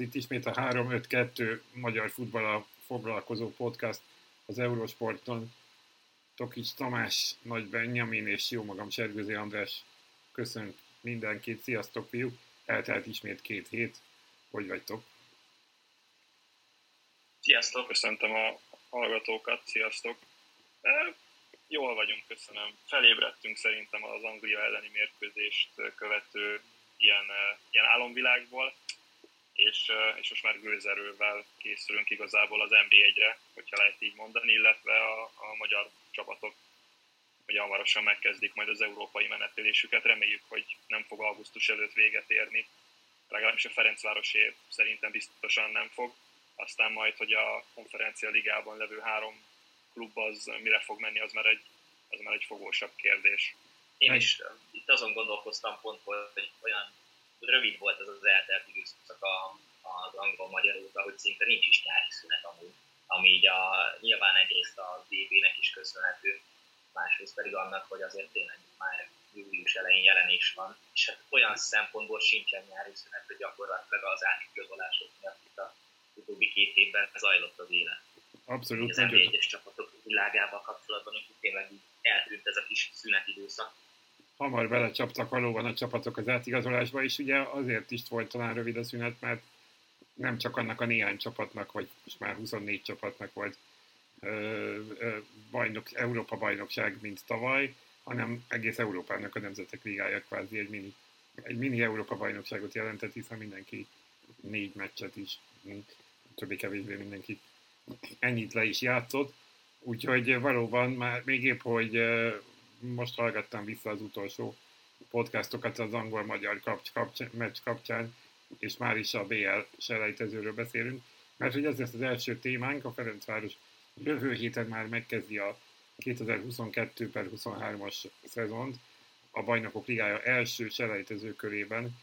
Itt ismét a 3-5-2 magyar futballal foglalkozó podcast az Eurosporton. Tokics Tamás, Nagy Benjamin és jó magam Sergőzi András köszönt mindenkit. Sziasztok, fiúk! Eltelt ismét két hét. Hogy vagytok? Sziasztok, köszöntöm a hallgatókat, sziasztok! E, jól vagyunk, köszönöm. Felébredtünk szerintem az Anglia elleni mérkőzést követő ilyen, ilyen álomvilágból és, és most már gőzerővel készülünk igazából az NB1-re, hogyha lehet így mondani, illetve a, a magyar csapatok hogy hamarosan megkezdik majd az európai menetelésüket. Reméljük, hogy nem fog augusztus előtt véget érni, legalábbis a Ferencvárosé szerintem biztosan nem fog. Aztán majd, hogy a konferencia ligában levő három klub az mire fog menni, az már egy, az már egy fogósabb kérdés. Én is itt azon gondolkoztam pont, hogy olyan rövid volt ez az eltelt időszak az angol-magyar óta, hogy szinte nincs is nyári szünet amúgy, ami így a, nyilván egyrészt a DB-nek is köszönhető, másrészt pedig annak, hogy azért tényleg már július elején jelenés van, és hát olyan szempontból sincsen nyári szünet, hogy gyakorlatilag az átigazolások miatt itt a utóbbi két évben zajlott az élet. Abszolút. Az egyes csapatok világával kapcsolatban, hogy tényleg eltűnt ez a kis szünetidőszak hamar belecsaptak valóban a csapatok az átigazolásba, és ugye azért is volt talán rövid a szünet, mert nem csak annak a néhány csapatnak, vagy most már 24 csapatnak volt ö, ö, bajnok, Európa bajnokság, mint tavaly, hanem egész Európának a Nemzetek Ligája kvázi egy mini, egy mini Európa bajnokságot jelentett, hiszen mindenki négy meccset is, többé-kevésbé mindenki ennyit le is játszott. Úgyhogy valóban már még épp, hogy most hallgattam vissza az utolsó podcastokat az angol-magyar kapcs, kapcs, meccs kapcsán, és már is a BL selejtezőről beszélünk, mert hogy ez lesz az első témánk, a Ferencváros jövő héten már megkezdi a 2022 per 23-as szezont, a Bajnokok Ligája első selejtező körében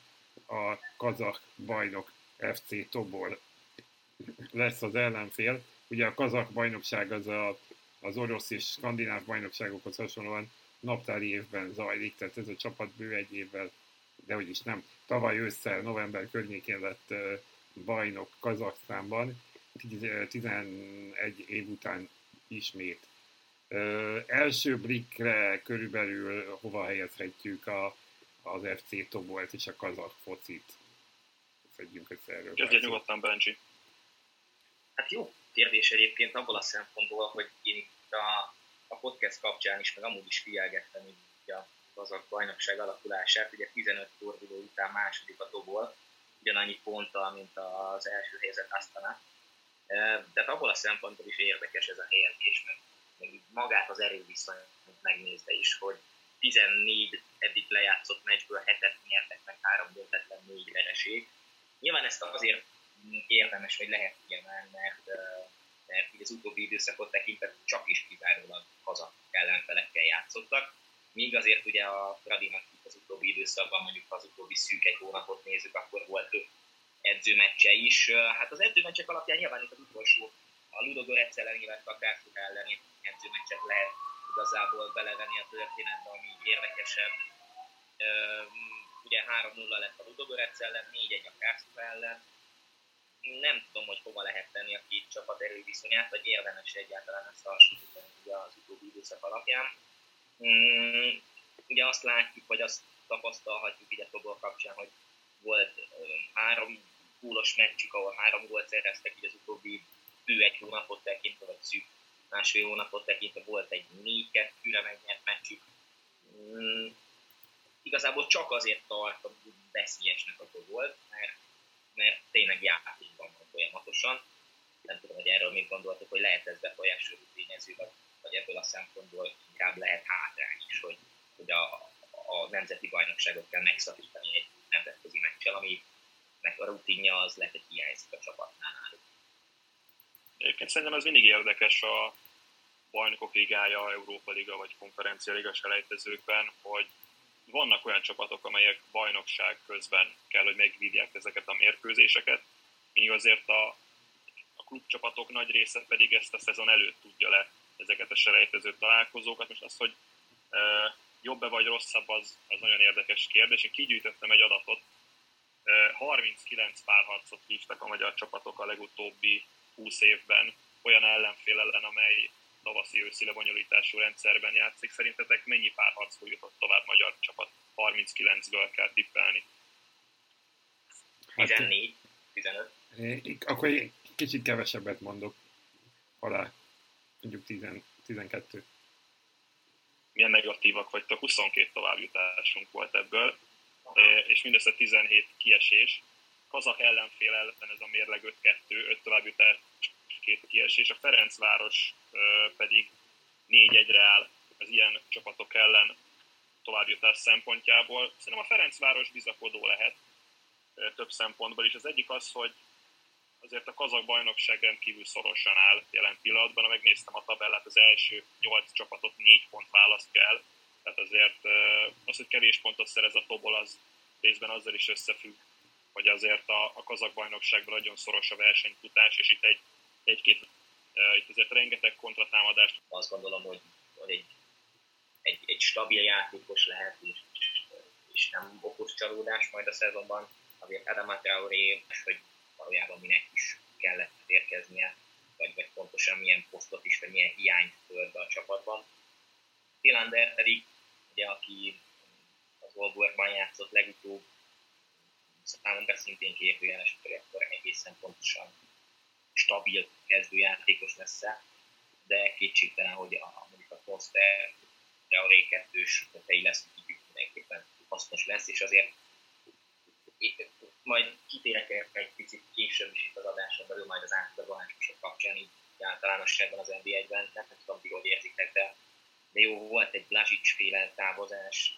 a kazak bajnok FC Tobol lesz az ellenfél. Ugye a kazak bajnokság az a, az orosz és skandináv bajnokságokhoz hasonlóan naptári évben zajlik, tehát ez a csapat bő egy évvel, de hogy is nem. Tavaly ősszel, november környékén lett bajnok Kazaksztánban, 11 év után ismét. Első blikre körülbelül hova helyezhetjük a, az FC Tobolt és a kazak focit? Szedjünk össze erről. Kezdje nyugodtan, Benji. Hát jó kérdés egyébként abból a szempontból, hogy én itt a a podcast kapcsán is, meg amúgy is figyelgettem így a gazdag bajnokság alakulását. Ugye 15 forduló után második a Tobol, ugyanannyi ponttal, mint az első helyzet Astana. De hát abból a szempontból is érdekes ez a helyezés, meg, meg magát az erőviszonyt megnézve is, hogy 14 eddig lejátszott meccsből hetet nyertek, meg három döntetlen négy vereség. Nyilván ezt azért érdemes, hogy lehet kiemelni, mert mert az utóbbi időszakot tekintve csak is kizárólag haza ellenfelekkel játszottak, míg azért ugye a Fradinak itt az utóbbi időszakban, mondjuk az utóbbi szűk egy hónapot nézzük, akkor volt öt edzőmeccse is. Hát az edzőmeccsek alapján nyilván itt az utolsó a Ludogorec ellen, illetve a Kárszuk elleni edzőmeccset lehet igazából belevenni a történetbe, ami érdekesebb. Ugye 3-0 lett a Ludogorec ellen, 4-1 a Kárszuk ellen, nem tudom, hogy hova lehet tenni a két csapat erőviszonyát, vagy érdemes egyáltalán ezt hasonlítani az utóbbi időszak alapján. Mm, ugye azt látjuk, vagy azt tapasztalhatjuk a Tobol kapcsán, hogy volt három gólos meccsük, ahol három gólt szereztek így az utóbbi bő egy hónapot tekintve, vagy szűk másfél hónapot tekintve volt egy 4-2-re megnyert meccsük. Mm, igazából csak azért tartom veszélyesnek a volt, mert mert tényleg játékban van folyamatosan. Nem tudom, hogy erről mit gondoltok, hogy lehet ez befolyásoló tényező, vagy, vagy ebből a szempontból inkább lehet hátrány is, hogy, hogy a, a nemzeti bajnokságot kell megszakítani egy nemzetközi meccsel, aminek a rutinja az lehet, hogy hiányzik a csapatnál náluk. Egyébként szerintem ez mindig érdekes a bajnokok ligája, Európa Liga vagy konferencia liga selejtezőkben, hogy vannak olyan csapatok, amelyek bajnokság közben kell, hogy megvívják ezeket a mérkőzéseket, míg azért a, a klubcsapatok nagy része pedig ezt a szezon előtt tudja le ezeket a selejtező találkozókat. Most az, hogy e, jobb-e vagy rosszabb, az, az nagyon érdekes kérdés. Én kigyűjtöttem egy adatot, 39 párharcot hívtak a magyar csapatok a legutóbbi 20 évben olyan ellenfél ellen, amely tavaszi őszi lebonyolítású rendszerben játszik. Szerintetek mennyi párharcból jutott tovább magyar csapat? 39-ből kell tippelni. 14, 15. Akkor én kicsit kevesebbet mondok alá. Mondjuk 10, 12. Milyen negatívak vagytok? 22 továbbjutásunk volt ebből, és mindössze 17 kiesés. Kazak ellenfél ellen ez a mérleg 5-2, 5 továbbjutás, két kiesés. A Ferencváros pedig 4-1-re áll az ilyen csapatok ellen továbbjutás szempontjából. Szerintem a Ferencváros bizakodó lehet több szempontból is. Az egyik az, hogy azért a kazak bajnokság rendkívül szorosan áll jelen pillanatban. Ha megnéztem a tabellát, az első nyolc csapatot négy pont választ kell. Tehát azért az, hogy kevés pontot szerez a Tobol, az részben azzal is összefügg, hogy azért a, a kazak bajnokságban nagyon szoros a versenyfutás, és itt egy, egy-két, itt azért rengeteg kontratámadást. Azt gondolom, hogy, egy, egy, egy stabil játékos lehet, és, és nem okos csalódás majd a szezonban. Azért Adam Traoré, hogy valójában minek is kellett érkeznie, vagy, vagy pontosan milyen posztot is, vagy milyen hiányt tölt be a csapatban. Tilander pedig, ugye, aki az Wolfsburgban játszott legutóbb, számomra szintén kérdőjeles, hogy akkor egészen pontosan stabil kezdőjátékos lesz de kétségtelen, hogy a, mondjuk a Foster, a Ray 2-s lesz, így mindenképpen hasznos lesz, és azért majd kitérek egy picit később is itt az adáson belül, majd az átlagolásosok kapcsán, így általánosságban az NBA-ben, nem tudom, ti hogy érzitek, de, de jó, volt egy Blasic féle távozás,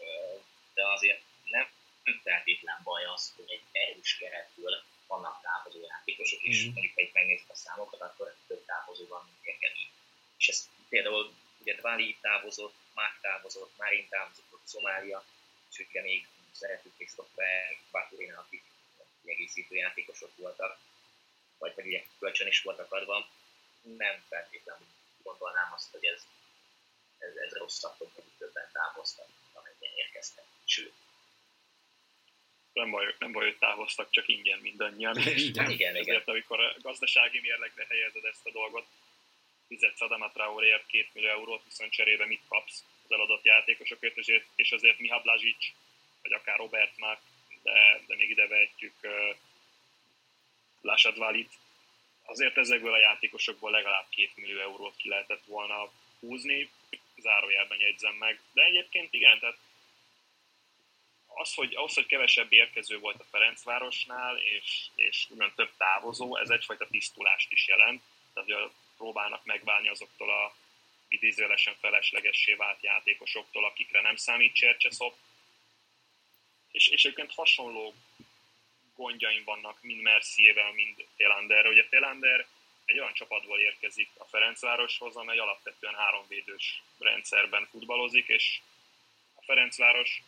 de azért nem, nem feltétlen baj az, hogy egy erős keretből vannak távozó játékosok, és mm. mondjuk, ha itt megnézzük a számokat, akkor több távozó van, mint érkező. És ez például ugye Dvali távozott, Távozott, Márin távozott, Szomália, és ugye még szeretük Christopher Baturina, akik kiegészítő játékosok voltak, vagy, vagy ugye kölcsön is voltak adva, nem feltétlenül gondolnám azt, hogy ez, ez, ez rosszabb, hogy többen távoztak, amennyien érkeztek. Sőt, nem baj, nem baj, hogy távoztak, csak ingyen mindannyian. Igen, igen, Ezért, igen. amikor a gazdasági mérlegre helyezed ezt a dolgot, fizetsz Adama Traorért 2 millió eurót, viszont cserébe mit kapsz az eladott játékosokért, azért, és azért Miha Blazsic, vagy akár Robert Mark, de, de még ide vehetjük uh, Lásadválit. Azért ezekből a játékosokból legalább 2 millió eurót ki lehetett volna húzni, zárójelben jegyzem meg. De egyébként igen, tehát az, hogy, ahhoz, hogy kevesebb érkező volt a Ferencvárosnál, és, és ugyan több távozó, ez egyfajta tisztulást is jelent. Tehát, hogy próbálnak megválni azoktól a idézőlesen feleslegessé vált játékosoktól, akikre nem számít Csercseszop. És, és egyébként hasonló gondjaim vannak mind Merciével, mind Télanderre. Ugye Télander egy olyan csapatból érkezik a Ferencvároshoz, amely alapvetően háromvédős rendszerben futballozik, és a Ferencváros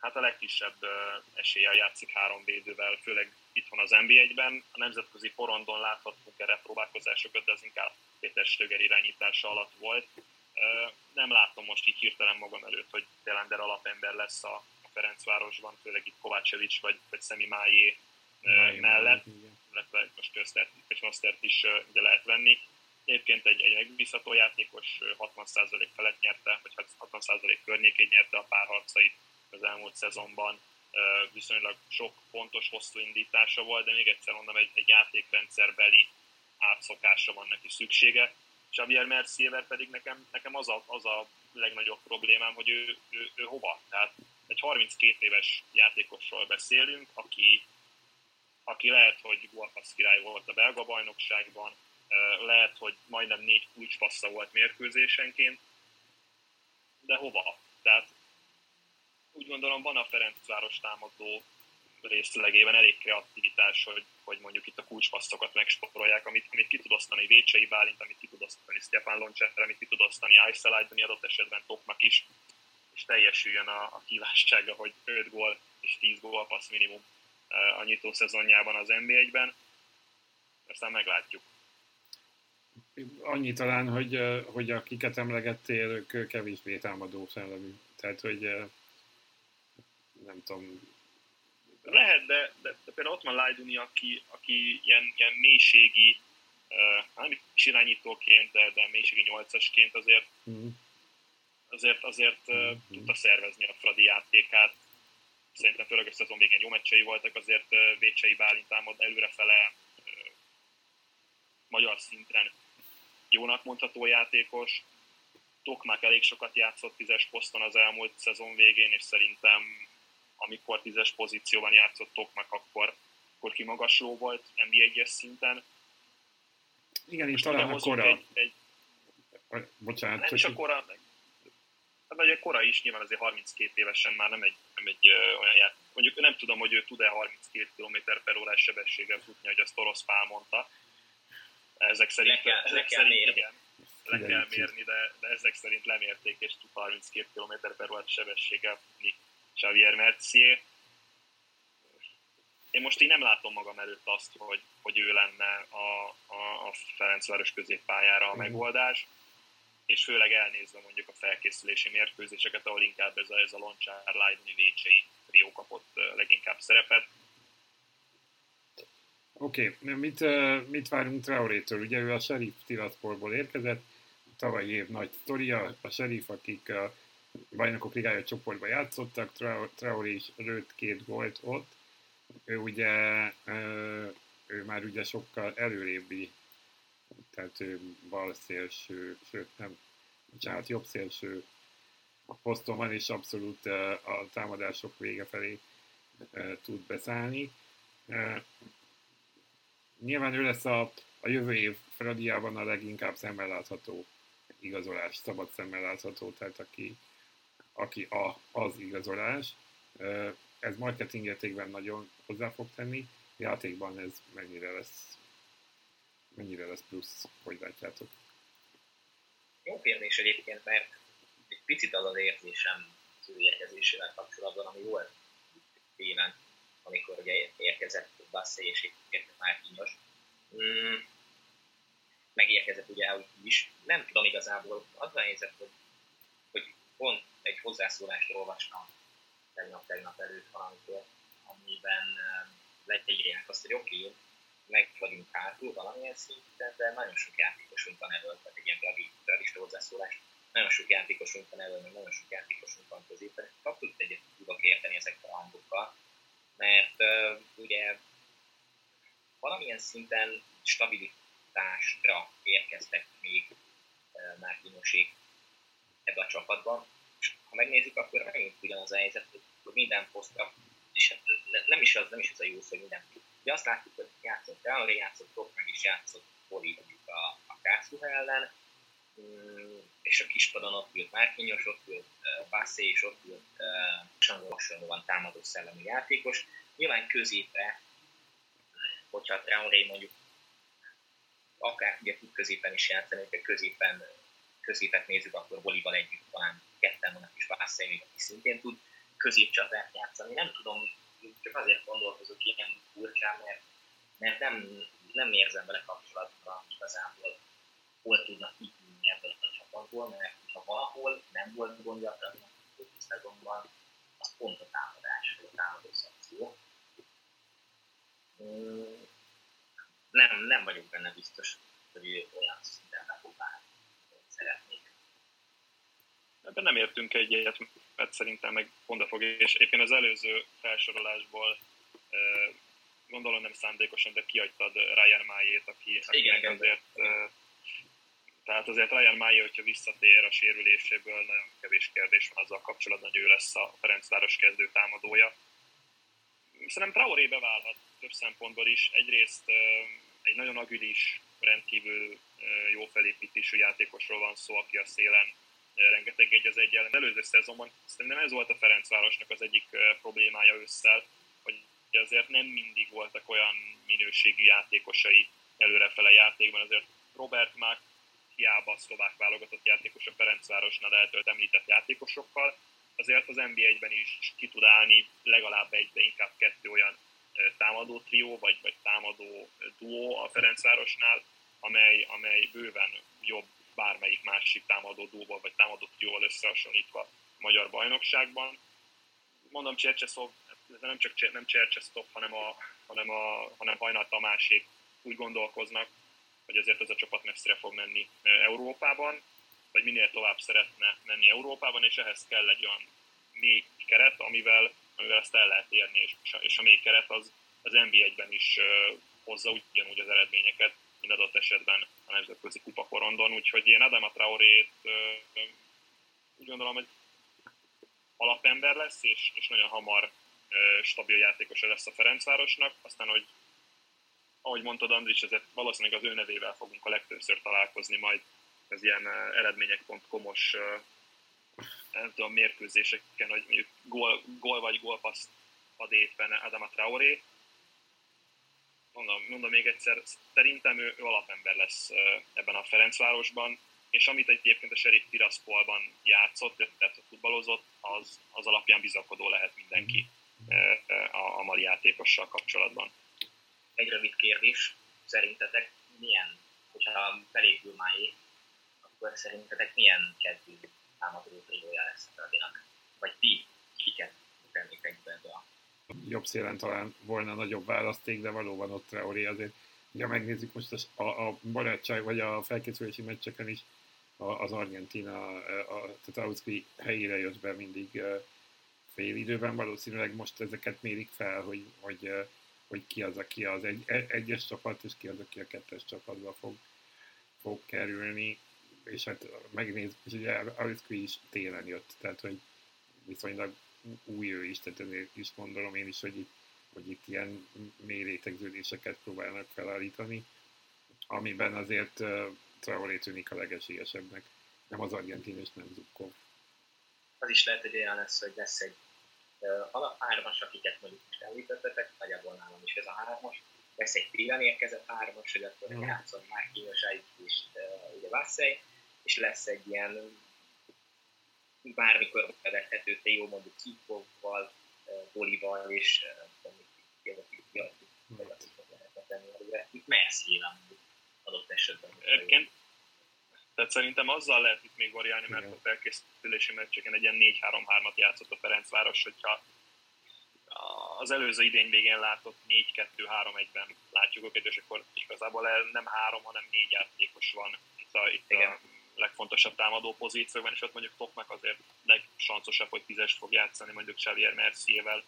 hát a legkisebb eséllyel játszik három védővel, főleg itthon az NBA-ben. A nemzetközi porondon láthattunk erre próbálkozásokat, de az inkább Péter Stöger irányítása alatt volt. Nem látom most így hirtelen magam előtt, hogy Telender alapember lesz a Ferencvárosban, főleg itt Kovácsevics vagy, vagy Szemi Májé mellett, illetve most Köszönösztert is ugye lehet venni. Egyébként egy, egy megbízható játékos 60% felett nyerte, vagy 60% környékén nyerte a párharcait az elmúlt szezonban viszonylag sok pontos, hosszú indítása volt, de még egyszer mondom, egy, egy játékrendszerbeli átszokásra van neki szüksége. Xavier Mercier pedig nekem, nekem az, a, az a legnagyobb problémám, hogy ő, ő, ő hova. Tehát egy 32 éves játékosról beszélünk, aki, aki lehet, hogy gólpassz király volt a belga bajnokságban, lehet, hogy majdnem négy kulcspassza volt mérkőzésenként, de hova? Tehát úgy gondolom van a Ferencváros támadó részlegében elég kreativitás, hogy, hogy mondjuk itt a kulcspasszokat megsporolják, amit, amit ki tud osztani Vécsei Bálint, amit ki tud osztani Stefan Loncser, amit ki tud osztani Ayselajdoni adott esetben Topnak is, és teljesüljön a, a kívássága, hogy 5 gól és 10 gól passz minimum a nyitó szezonjában az NBA-ben. Aztán meglátjuk. Annyi talán, hogy, hogy akiket emlegettél, ők kevésbé támadó szellemű. Tehát, hogy nem tudom, Lehet, de, de, de például ott van Lajduni, aki, aki ilyen, ilyen mélységi, uh, nem is irányítóként, de, de mélységi nyolcasként azért mm. azért, azért uh, mm. tudta szervezni a Fradi játékát. Szerintem főleg a szezon végén jó meccsei voltak, azért uh, Vécsei Bálint támad előrefele uh, magyar szinten jónak mondható játékos. Tokmák elég sokat játszott tízes poszton az elmúlt szezon végén, és szerintem amikor tízes pozícióban játszott Tokmak, akkor, akkor kimagasló volt NBA 1 szinten. Igen, és talán a kora. Egy, egy, Bocsánat. Nem is a kora, hát a kora is, nyilván azért 32 évesen már nem egy, nem egy ö, olyan ját. Mondjuk nem tudom, hogy ő tud-e 32 km per órás sebességgel futni, hogy azt Orosz Pál mondta. Ezek szerint, le kell, ezek le kell szerint igen, le kell mérni, de, de ezek szerint lemérték, és tud 32 km per órás sebességgel futni Xavier Mercier. Én most így nem látom magam előtt azt, hogy, hogy ő lenne a, a, a Ferencváros középpályára a mhm. megoldás, és főleg elnézve mondjuk a felkészülési mérkőzéseket, ahol inkább ez a, ez a Loncsár, Leidni, Vécsei trió kapott leginkább szerepet. Oké, okay. mit, mit várunk Traorétől? Ugye ő a Sheriff Tiraspolból érkezett, tavalyi év nagy sztoria, a Sheriff, akik a bajnokok ligája csoportban játszottak, Traoré is lőtt két gólt ott. Ő ugye, ő már ugye sokkal előrébbi, tehát ő bal szélső, sőt nem, bocsánat, jobb szélső poszton van, és abszolút a támadások vége felé tud beszállni. Nyilván ő lesz a, a jövő év Fradiában a leginkább szemmel látható igazolás, szabad szemmel látható, tehát aki, aki a, az igazolás. Ez marketing értékben nagyon hozzá fog tenni, játékban ez mennyire lesz, mennyire lesz plusz, hogy látjátok? Jó kérdés egyébként, mert egy picit az az érzésem az ő érkezésével kapcsolatban, ami volt télen, amikor ugye érkezett Bassé és érkezett Márkinyos. Mm, megérkezett ugye úgy is. Nem tudom igazából, az a helyzet, hogy, hogy pont egy hozzászólást olvastam tegnap-tegnap előtt valamikor, amiben leírják azt, hogy oké, okay, meg vagyunk hátul valamilyen szinten, de nagyon sok játékosunk van elől, tehát egy ilyen realista hozzászólás, nagyon sok játékosunk van elől, meg nagyon sok játékosunk van középen, abszolút egyet tudok érteni ezekkel a hangokkal, mert uh, ugye valamilyen szinten stabilitásra érkeztek még uh, Márkinosék ebbe a csapatban, ha megnézzük, akkor megint ugyanaz a helyzet, hogy minden posztra, és hát nem is az, nem is az a jó szó, hogy minden. Ugye azt látjuk, hogy játszott Real, játszott meg is játszott Poli a, a Kászruha ellen, mm, és a kispadon ott ült Márkinyos, ott ült Bassé, és ott ült hasonlóan támadó szellemi játékos. Nyilván középre, hogyha Traoré mondjuk akár ugye tud középen is játszani, hogy középen középet nézzük, akkor Bolival együtt talán ketten vannak is Vászai, aki szintén tud középcsatát játszani. Nem tudom, csak azért gondolkozok ilyen furcsán, mert, mert nem, nem érzem vele kapcsolatban igazából, hol tudnak kitűnni ebből a csapatból, mert ha valahol nem volt gondja a szezonban, az pont a támadás, a támadó szakció. Hmm, nem, nem vagyok benne biztos, hogy ő olyan le fog válni szeretnék. Ebben nem értünk egyet, mert szerintem meg pont fog, és éppen az előző felsorolásból gondolom nem szándékosan, de kiadtad Ryan Májét, aki, Igen, azért tehát azért Ryan Májé, hogyha visszatér a sérüléséből, nagyon kevés kérdés van azzal kapcsolatban, hogy ő lesz a Ferencváros kezdő támadója. Szerintem Traoré beválhat több szempontból is. Egyrészt egy nagyon agilis, rendkívül jó felépítésű játékosról van szó, aki a szélen rengeteg egy az egy ellen. Előző szezonban szerintem ez volt a Ferencvárosnak az egyik problémája ősszel, hogy azért nem mindig voltak olyan minőségű játékosai előrefele játékban, azért Robert Mack hiába a szlovák válogatott játékos a Ferencvárosnál eltölt említett játékosokkal, azért az NBA-ben is ki tud állni legalább egy, de inkább kettő olyan támadó trió, vagy, vagy támadó duó a Ferencvárosnál, amely, amely bőven jobb bármelyik másik támadó duóval, vagy támadó trióval összehasonlítva a magyar bajnokságban. Mondom, Csercseszov nem csak nem Csercsesztop, hanem, a, hanem, a, hanem Hajnal Tamásék úgy gondolkoznak, hogy azért ez a csapat messzire fog menni Európában, vagy minél tovább szeretne menni Európában, és ehhez kell egy olyan mély keret, amivel, amivel ezt el lehet érni, és, és a mély keret az, az NB1-ben is hozza ugyanúgy az eredményeket, mint adott esetben a nemzetközi kupakorondon, úgyhogy én Adama Traorét úgy gondolom, hogy alapember lesz, és, és nagyon hamar stabil játékosa lesz a Ferencvárosnak, aztán, hogy ahogy mondtad Andris, ezért valószínűleg az ő nevével fogunk a legtöbbször találkozni majd az ilyen eredmények.com-os nem tudom, mérkőzéseken, hogy mondjuk gól, gól vagy gólpaszt ad éppen Adama Traoré. Mondom, mondom még egyszer, szerintem ő, ő alapember lesz ebben a Ferencvárosban, és amit egyébként a Sheriff Tiraspolban játszott, tehát futballozott, az, az alapján bizakodó lehet mindenki a, a mali játékossal kapcsolatban. Egy rövid kérdés, szerintetek milyen, hogyha felépül Máé, akkor szerintetek milyen kezdő támadó triója lesz a Fradinak? Vagy ti kiket tennétek be a jobb szélen talán volna nagyobb választék, de valóban ott Traoré azért, ha megnézzük most a, a barátság, vagy a felkészülési meccseken is, az Argentina, a, tehát Ausztri helyére jött be mindig fél időben, valószínűleg most ezeket mérik fel, hogy, hogy, hogy ki az, aki az egy, e, egyes csapat, és ki az, aki a kettes csapatba fog, fog kerülni, és hát megnézzük, és ugye Ausztri is télen jött, tehát hogy viszonylag új ő is, tehát ezért is gondolom én is, hogy itt, hogy itt ilyen mély rétegződéseket próbálnak felállítani, amiben azért Traoré tűnik a legesélyesebbnek, nem az argentin és nem Zubkov. Az is lehet, hogy olyan lesz, hogy lesz egy uh, alaphármas, akiket mondjuk most említettetek, nagyjából nálam is ez a hármas, lesz egy Trilan érkezett hármas, hogy akkor mm. játszom már Kínosáit és uh, ugye Vasszely, és lesz egy ilyen bármikor bevethető Theo mondjuk Kikovval, uh, Bolival és Messi nyilván adott esetben. Egyébként tehát szerintem azzal lehet itt még variálni, mert Igen. a felkészülési meccseken egy ilyen 4-3-3-at játszott a Ferencváros, hogyha az előző idény végén látott 4-2-3-1-ben látjuk őket, és akkor igazából nem három, hanem négy játékos van itt a, itt a legfontosabb támadó pozícióban, és ott mondjuk Topnak azért legsanszosabb, hogy tízest fog játszani mondjuk Xavier Merciével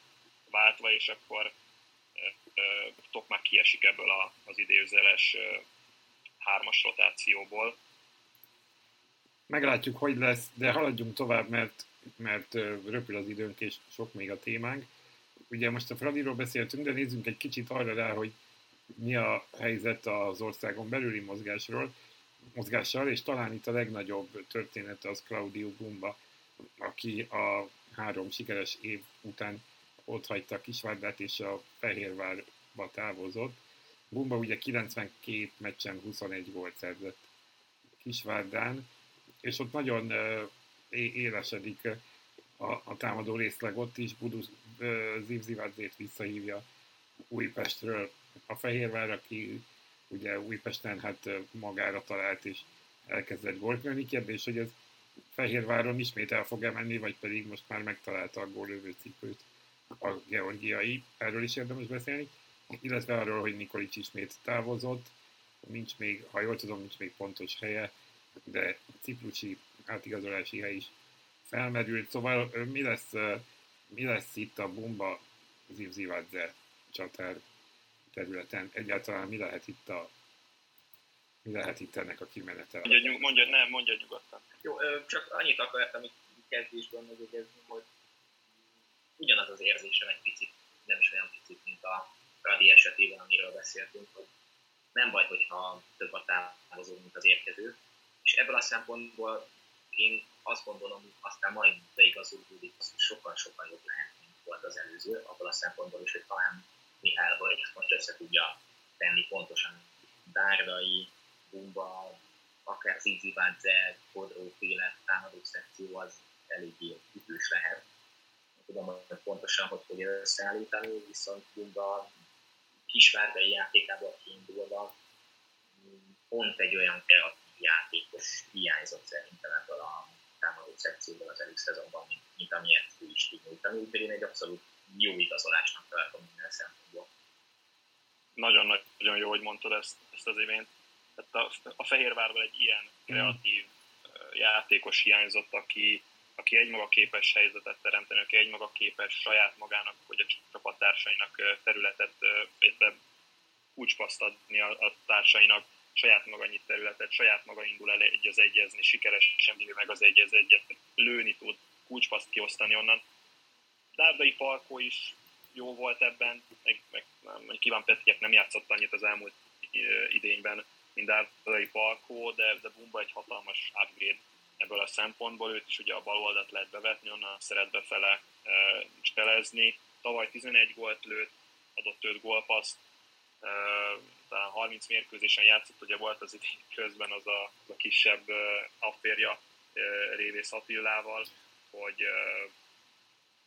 váltva, és akkor Topnak kiesik ebből az idézőjeles hármas rotációból. Meglátjuk, hogy lesz, de haladjunk tovább, mert, mert röpül az időnk, és sok még a témánk. Ugye most a Fradiról beszéltünk, de nézzünk egy kicsit arra rá, hogy mi a helyzet az országon belüli mozgásról, mozgással, és talán itt a legnagyobb története az Claudio Bumba, aki a három sikeres év után ott hagyta a Kisvárdát és a Fehérvárba távozott. Bumba ugye 92 meccsen 21 gólt szerzett Kisvárdán, és ott nagyon élesedik a, a támadó részleg ott is, Budus Zivzivadzét visszahívja Újpestről. A Fehérvár, aki ugye Újpesten hát magára talált és elkezdett gólkölni. Kérdés, hogy ez Fehérváron ismét el fog menni, vagy pedig most már megtalálta a gólövő cipőt a georgiai. Erről is érdemes beszélni illetve arról, hogy Nikolic ismét távozott, nincs még, ha jól tudom, nincs még pontos helye, de ciprusi átigazolási hely is felmerült. Szóval mi lesz, mi lesz itt a Bumba Zivzivadze csatár területen? Egyáltalán mi lehet itt a mi lehet itt ennek a kimenete? Mondja, mondja, nem, mondja nyugodtan. Jó, csak annyit akartam itt kezdésben megjegyezni, hogy ugyanaz az érzésem egy picit, nem is olyan picit, mint a Fradi esetében, amiről beszéltünk, hogy nem baj, hogyha több a távozó, mint az érkező. És ebből a szempontból én azt gondolom, hogy aztán majd beigazolódik, hogy sokkal-sokkal jobb lehet, mint volt az előző, abból a szempontból is, hogy talán Mihály vagy most össze tudja tenni pontosan Dárdai, Bumba, akár Zizi Vadze, Kodró féle támadó szekció az eléggé ütős lehet. Tudom, hogy pontosan hogy fogja összeállítani, viszont Bumba kisvárdai játékából kiindulva pont egy olyan kreatív játékos hiányzott szerintem ebből a támadó szekcióból az előszezonban, mint, mint amilyet ő is tud nyújtani, úgyhogy én egy abszolút jó igazolásnak tartom minden szempontból. Nagyon-nagyon jó, hogy mondtad ezt, ezt az imént. Tehát a, a Fehérvárban egy ilyen kreatív játékos hiányzott, aki, aki egymaga képes helyzetet teremteni, aki egymaga képes saját magának, vagy a csapattársainak területet, illetve kulcspaszt adni a, a társainak, saját maga annyi területet, saját maga indul el egy az egyezni, sikeresen vívja meg az egy az egyet, lőni tud, kulcspaszt kiosztani onnan. Dárdai Falkó is jó volt ebben, meg, meg meg Kíván Petkek nem játszott annyit az elmúlt idényben, mint Dárdai Falkó, de, de Bumba egy hatalmas upgrade ebből a szempontból, őt is ugye a bal oldalt lehet bevetni, onnan szeret befele e, cselezni. Tavaly 11 gólt lőtt, adott 5 gólpaszt, e, talán 30 mérkőzésen játszott, ugye volt az idén közben az a, az a kisebb e, afférja e, Révész Attilával, hogy e,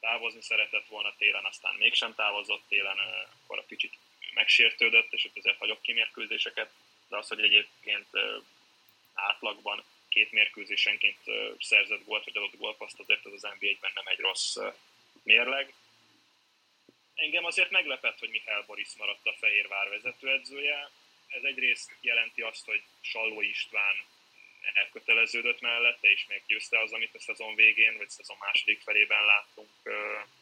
távozni szeretett volna télen, aztán mégsem távozott télen, akkor a kicsit megsértődött, és ott azért hagyok ki mérkőzéseket, de az, hogy egyébként átlagban két mérkőzésenként szerzett gólt, vagy adott gólpaszt, azért az az NBA-ben nem egy rossz mérleg. Engem azért meglepett, hogy Mihály Boris maradt a Fehérvár vezetőedzője. Ez egyrészt jelenti azt, hogy Salló István elköteleződött mellette, és még győzte az, amit a szezon végén, vagy a szezon második felében láttunk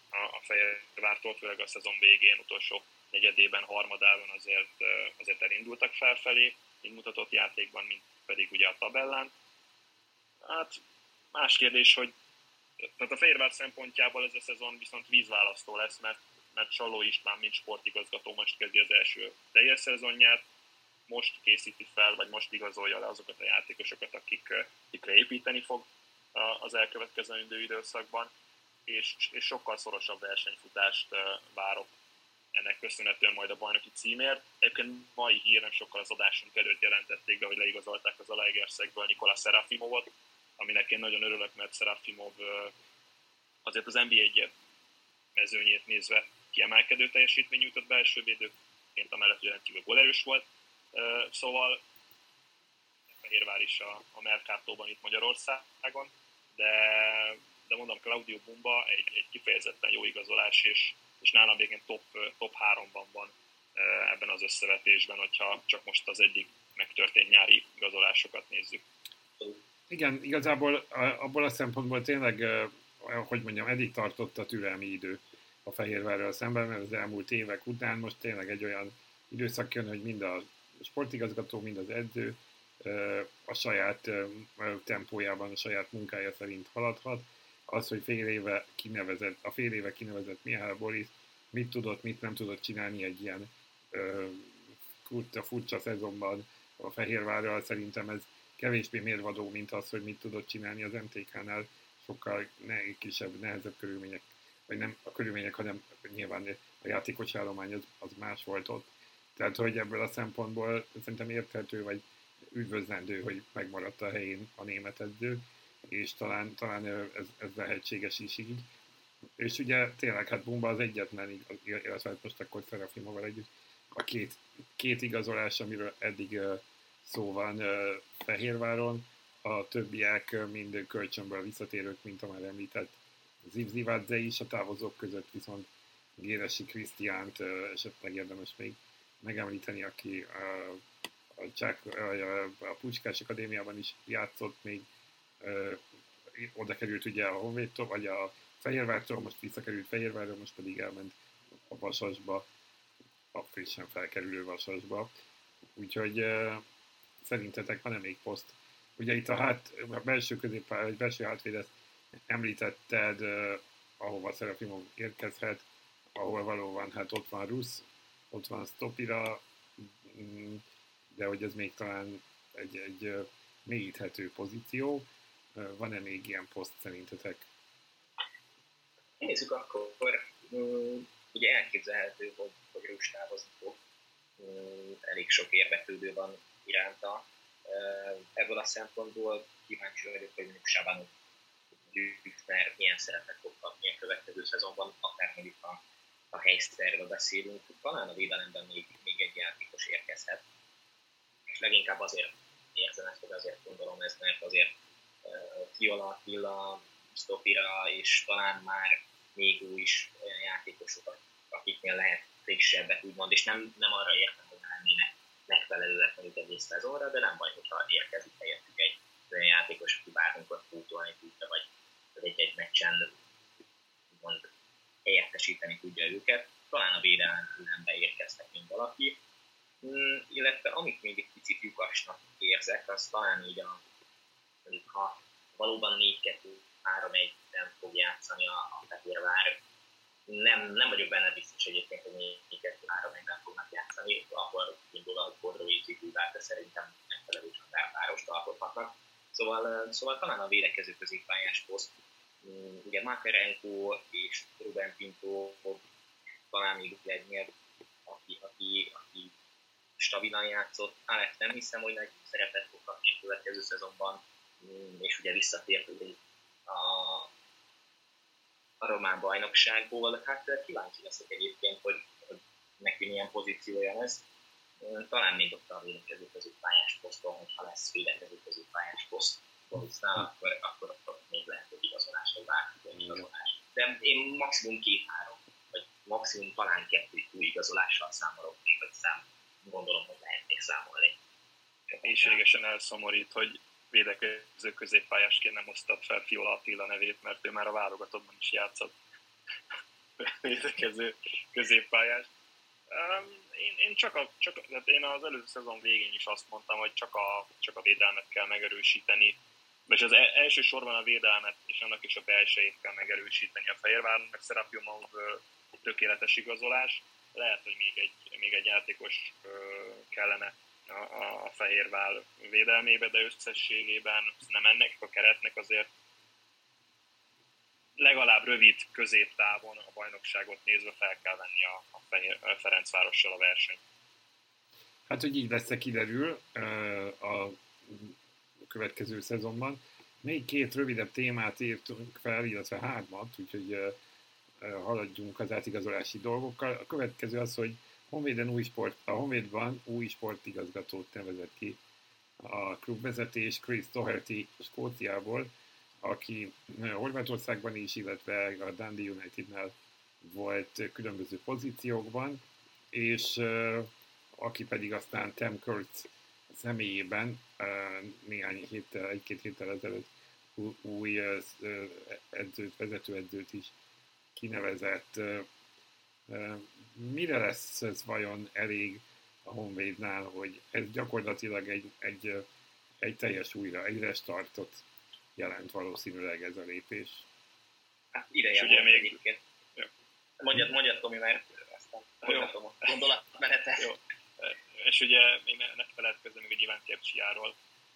a Fehérvártól, főleg a szezon végén, utolsó negyedében, harmadában azért, azért elindultak felfelé, így mutatott játékban, mint pedig ugye a tabellán. Hát más kérdés, hogy tehát a Fehérvár szempontjából ez a szezon viszont vízválasztó lesz, mert, mert Saló István, mint sportigazgató most kezdi az első teljes szezonját, most készíti fel, vagy most igazolja le azokat a játékosokat, akik, akikre építeni fog az elkövetkező időszakban, és, és sokkal szorosabb versenyfutást várok ennek köszönhetően majd a bajnoki címért. Egyébként mai hír nem sokkal az adásunk előtt jelentették be, hogy leigazolták az Alegerszegből Nikola Serafimovot, aminek én nagyon örülök, mert Serafimov azért az NBA egy mezőnyét nézve kiemelkedő teljesítmény nyújtott belső védőként, amellett, hogy rendkívül golerős volt. Szóval Fehérvár is a, a Mercatóban itt Magyarországon, de, de mondom, Claudio Bumba egy, egy kifejezetten jó igazolás, és, és nálam végén top, top 3-ban van ebben az összevetésben, hogyha csak most az eddig megtörtént nyári igazolásokat nézzük. Igen, igazából abból a szempontból tényleg, hogy mondjam, eddig tartott a türelmi idő a Fehérvárral szemben, mert az elmúlt évek után most tényleg egy olyan időszak jön, hogy mind a sportigazgató, mind az edző a saját tempójában, a saját munkája szerint haladhat. Az, hogy fél éve kinevezett, a fél éve kinevezett Mihály Boris mit tudott, mit nem tudott csinálni egy ilyen furcsa, furcsa szezonban a Fehérvárral, szerintem ez kevésbé mérvadó, mint az, hogy mit tudott csinálni az MTK-nál, sokkal ne, kisebb, nehezebb körülmények, vagy nem a körülmények, hanem nyilván a játékos állomány az, az más volt ott. Tehát, hogy ebből a szempontból szerintem érthető, vagy üdvözlendő, hogy megmaradt a helyén a német edző, és talán, talán ez, ez lehetséges is így. És ugye tényleg, hát Bumba az egyetlen, illetve hát most akkor Serafimoval együtt, a két, két igazolás, amiről eddig szó van Fehérváron, a többiek mind kölcsönből visszatérők, mint a már említett Zivzivadze is, a távozók között viszont Géresi Krisztiánt esetleg érdemes még megemlíteni, aki a, Csák, a, Pucskás Akadémiában is játszott, még oda került ugye a Honvédtól, vagy a Fehérvártól, most visszakerült Fehérvárra, most pedig elment a Vasasba, a frissen felkerülő Vasasba. Úgyhogy szerintetek van-e még poszt? Ugye itt a, hát, a belső középpálya, vagy belső hátvédet említetted, uh, ahova Szerafimov érkezhet, ahol valóban, hát ott van Rusz, ott van Stopira, mm, de hogy ez még talán egy, egy mélyíthető pozíció. Van-e még ilyen poszt szerintetek? Nézzük akkor. Ugye elképzelhető, hogy, hogy Rusz távozni fog. Elég sok érdeklődő van iránta. Ebből a szempontból kíváncsi vagyok, hogy mondjuk Sabanov Hüfner milyen szerepet fog kapni a következő szezonban, akár mondjuk a, a helyszerről beszélünk, talán a védelemben még, még egy játékos érkezhet. És leginkább azért érzem ezt, hogy azért gondolom ez, mert azért uh, Fiola, Attila, Stopira és talán már még új is olyan játékosokat, akiknél lehet frissebbek, úgymond, és nem, nem arra értem, hogy lennének megfelelőek mondjuk egész szezonra, de nem baj, hogyha érkezik helyettük egy olyan játékos, aki bármikor pótolni tudja, vagy egy-egy meccsen úgymond helyettesíteni tudja őket. Talán a védelembe érkeztek mint valaki, mm, illetve amit még egy picit lyukasnak érzek, az talán így a, mondjuk ha valóban 4-2-3-1 nem fog játszani a, a Fehérvár, nem, nem vagyok benne biztos egyébként, hogy 4-2-3-1 nem fognak játszani, akkor indul a Kodrovic de szerintem megfelelő csatárpárost alkothatnak. Szóval, szóval talán a védekező középpályás poszt, ugye Makarenko és Ruben Pinto talán még egy aki, aki, aki stabilan játszott. Alex nem hiszem, hogy nagy szerepet fog kapni a következő szezonban, mm, és ugye visszatért a, a román bajnokságból. Hát eh, kíváncsi leszek egyébként, hogy, hogy neki milyen pozíciója lesz. Talán még ott a védekező pályás poszton, hogyha lesz védekező pályás poszt Borisnál, akkor, akkor, akkor még lehet, hogy igazolás, vagy bármi igazolás. De én maximum két-három, vagy maximum talán kettő új igazolással számolok még, vagy szám, gondolom, hogy lehet még számolni. Mélységesen elszomorít, hogy védekező középpályásként nem hoztad fel Fiola Attila nevét, mert ő már a válogatottban is játszott védekező középpályás. Én, én, csak, a, csak tehát én az előző szezon végén is azt mondtam, hogy csak a, csak a védelmet kell megerősíteni, és az e- elsősorban a védelmet és annak is a belsejét kell megerősíteni a Fehérvárnak, Serapiumov tökéletes igazolás, lehet, hogy még egy, még egy játékos kellene a, a Fehérvál védelmébe, de összességében nem ennek a keretnek azért legalább rövid középtávon a bajnokságot nézve fel kell venni a, a, Fehér, a Ferencvárossal a versenyt. Hát, hogy így lesz kiderül. A következő szezonban. Még két rövidebb témát írtunk fel, illetve hármat, úgyhogy haladjunk az átigazolási dolgokkal. A következő az, hogy Honvéden új sport, a Honvédban új sportigazgatót nevezett ki a klubvezetés Chris Doherty Skóciából, aki Horvátországban is, illetve a Dundee Unitednál volt különböző pozíciókban, és aki pedig aztán Tim Kurtz személyében néhány héttel, egy-két héttel ezelőtt új edzőt, vezetőedzőt is kinevezett. Mire lesz ez vajon elég a Honvédnál, hogy ez gyakorlatilag egy, egy, egy teljes újra, egy restartot jelent valószínűleg ez a lépés? Hát ideje ugye még... egyébként. Mondjad, mondjad Tomi, mert aztán folytatom a gondolatmenetet. Jó. És ugye még ne, ne feledkezzem még egy Iván Kepcsiáról,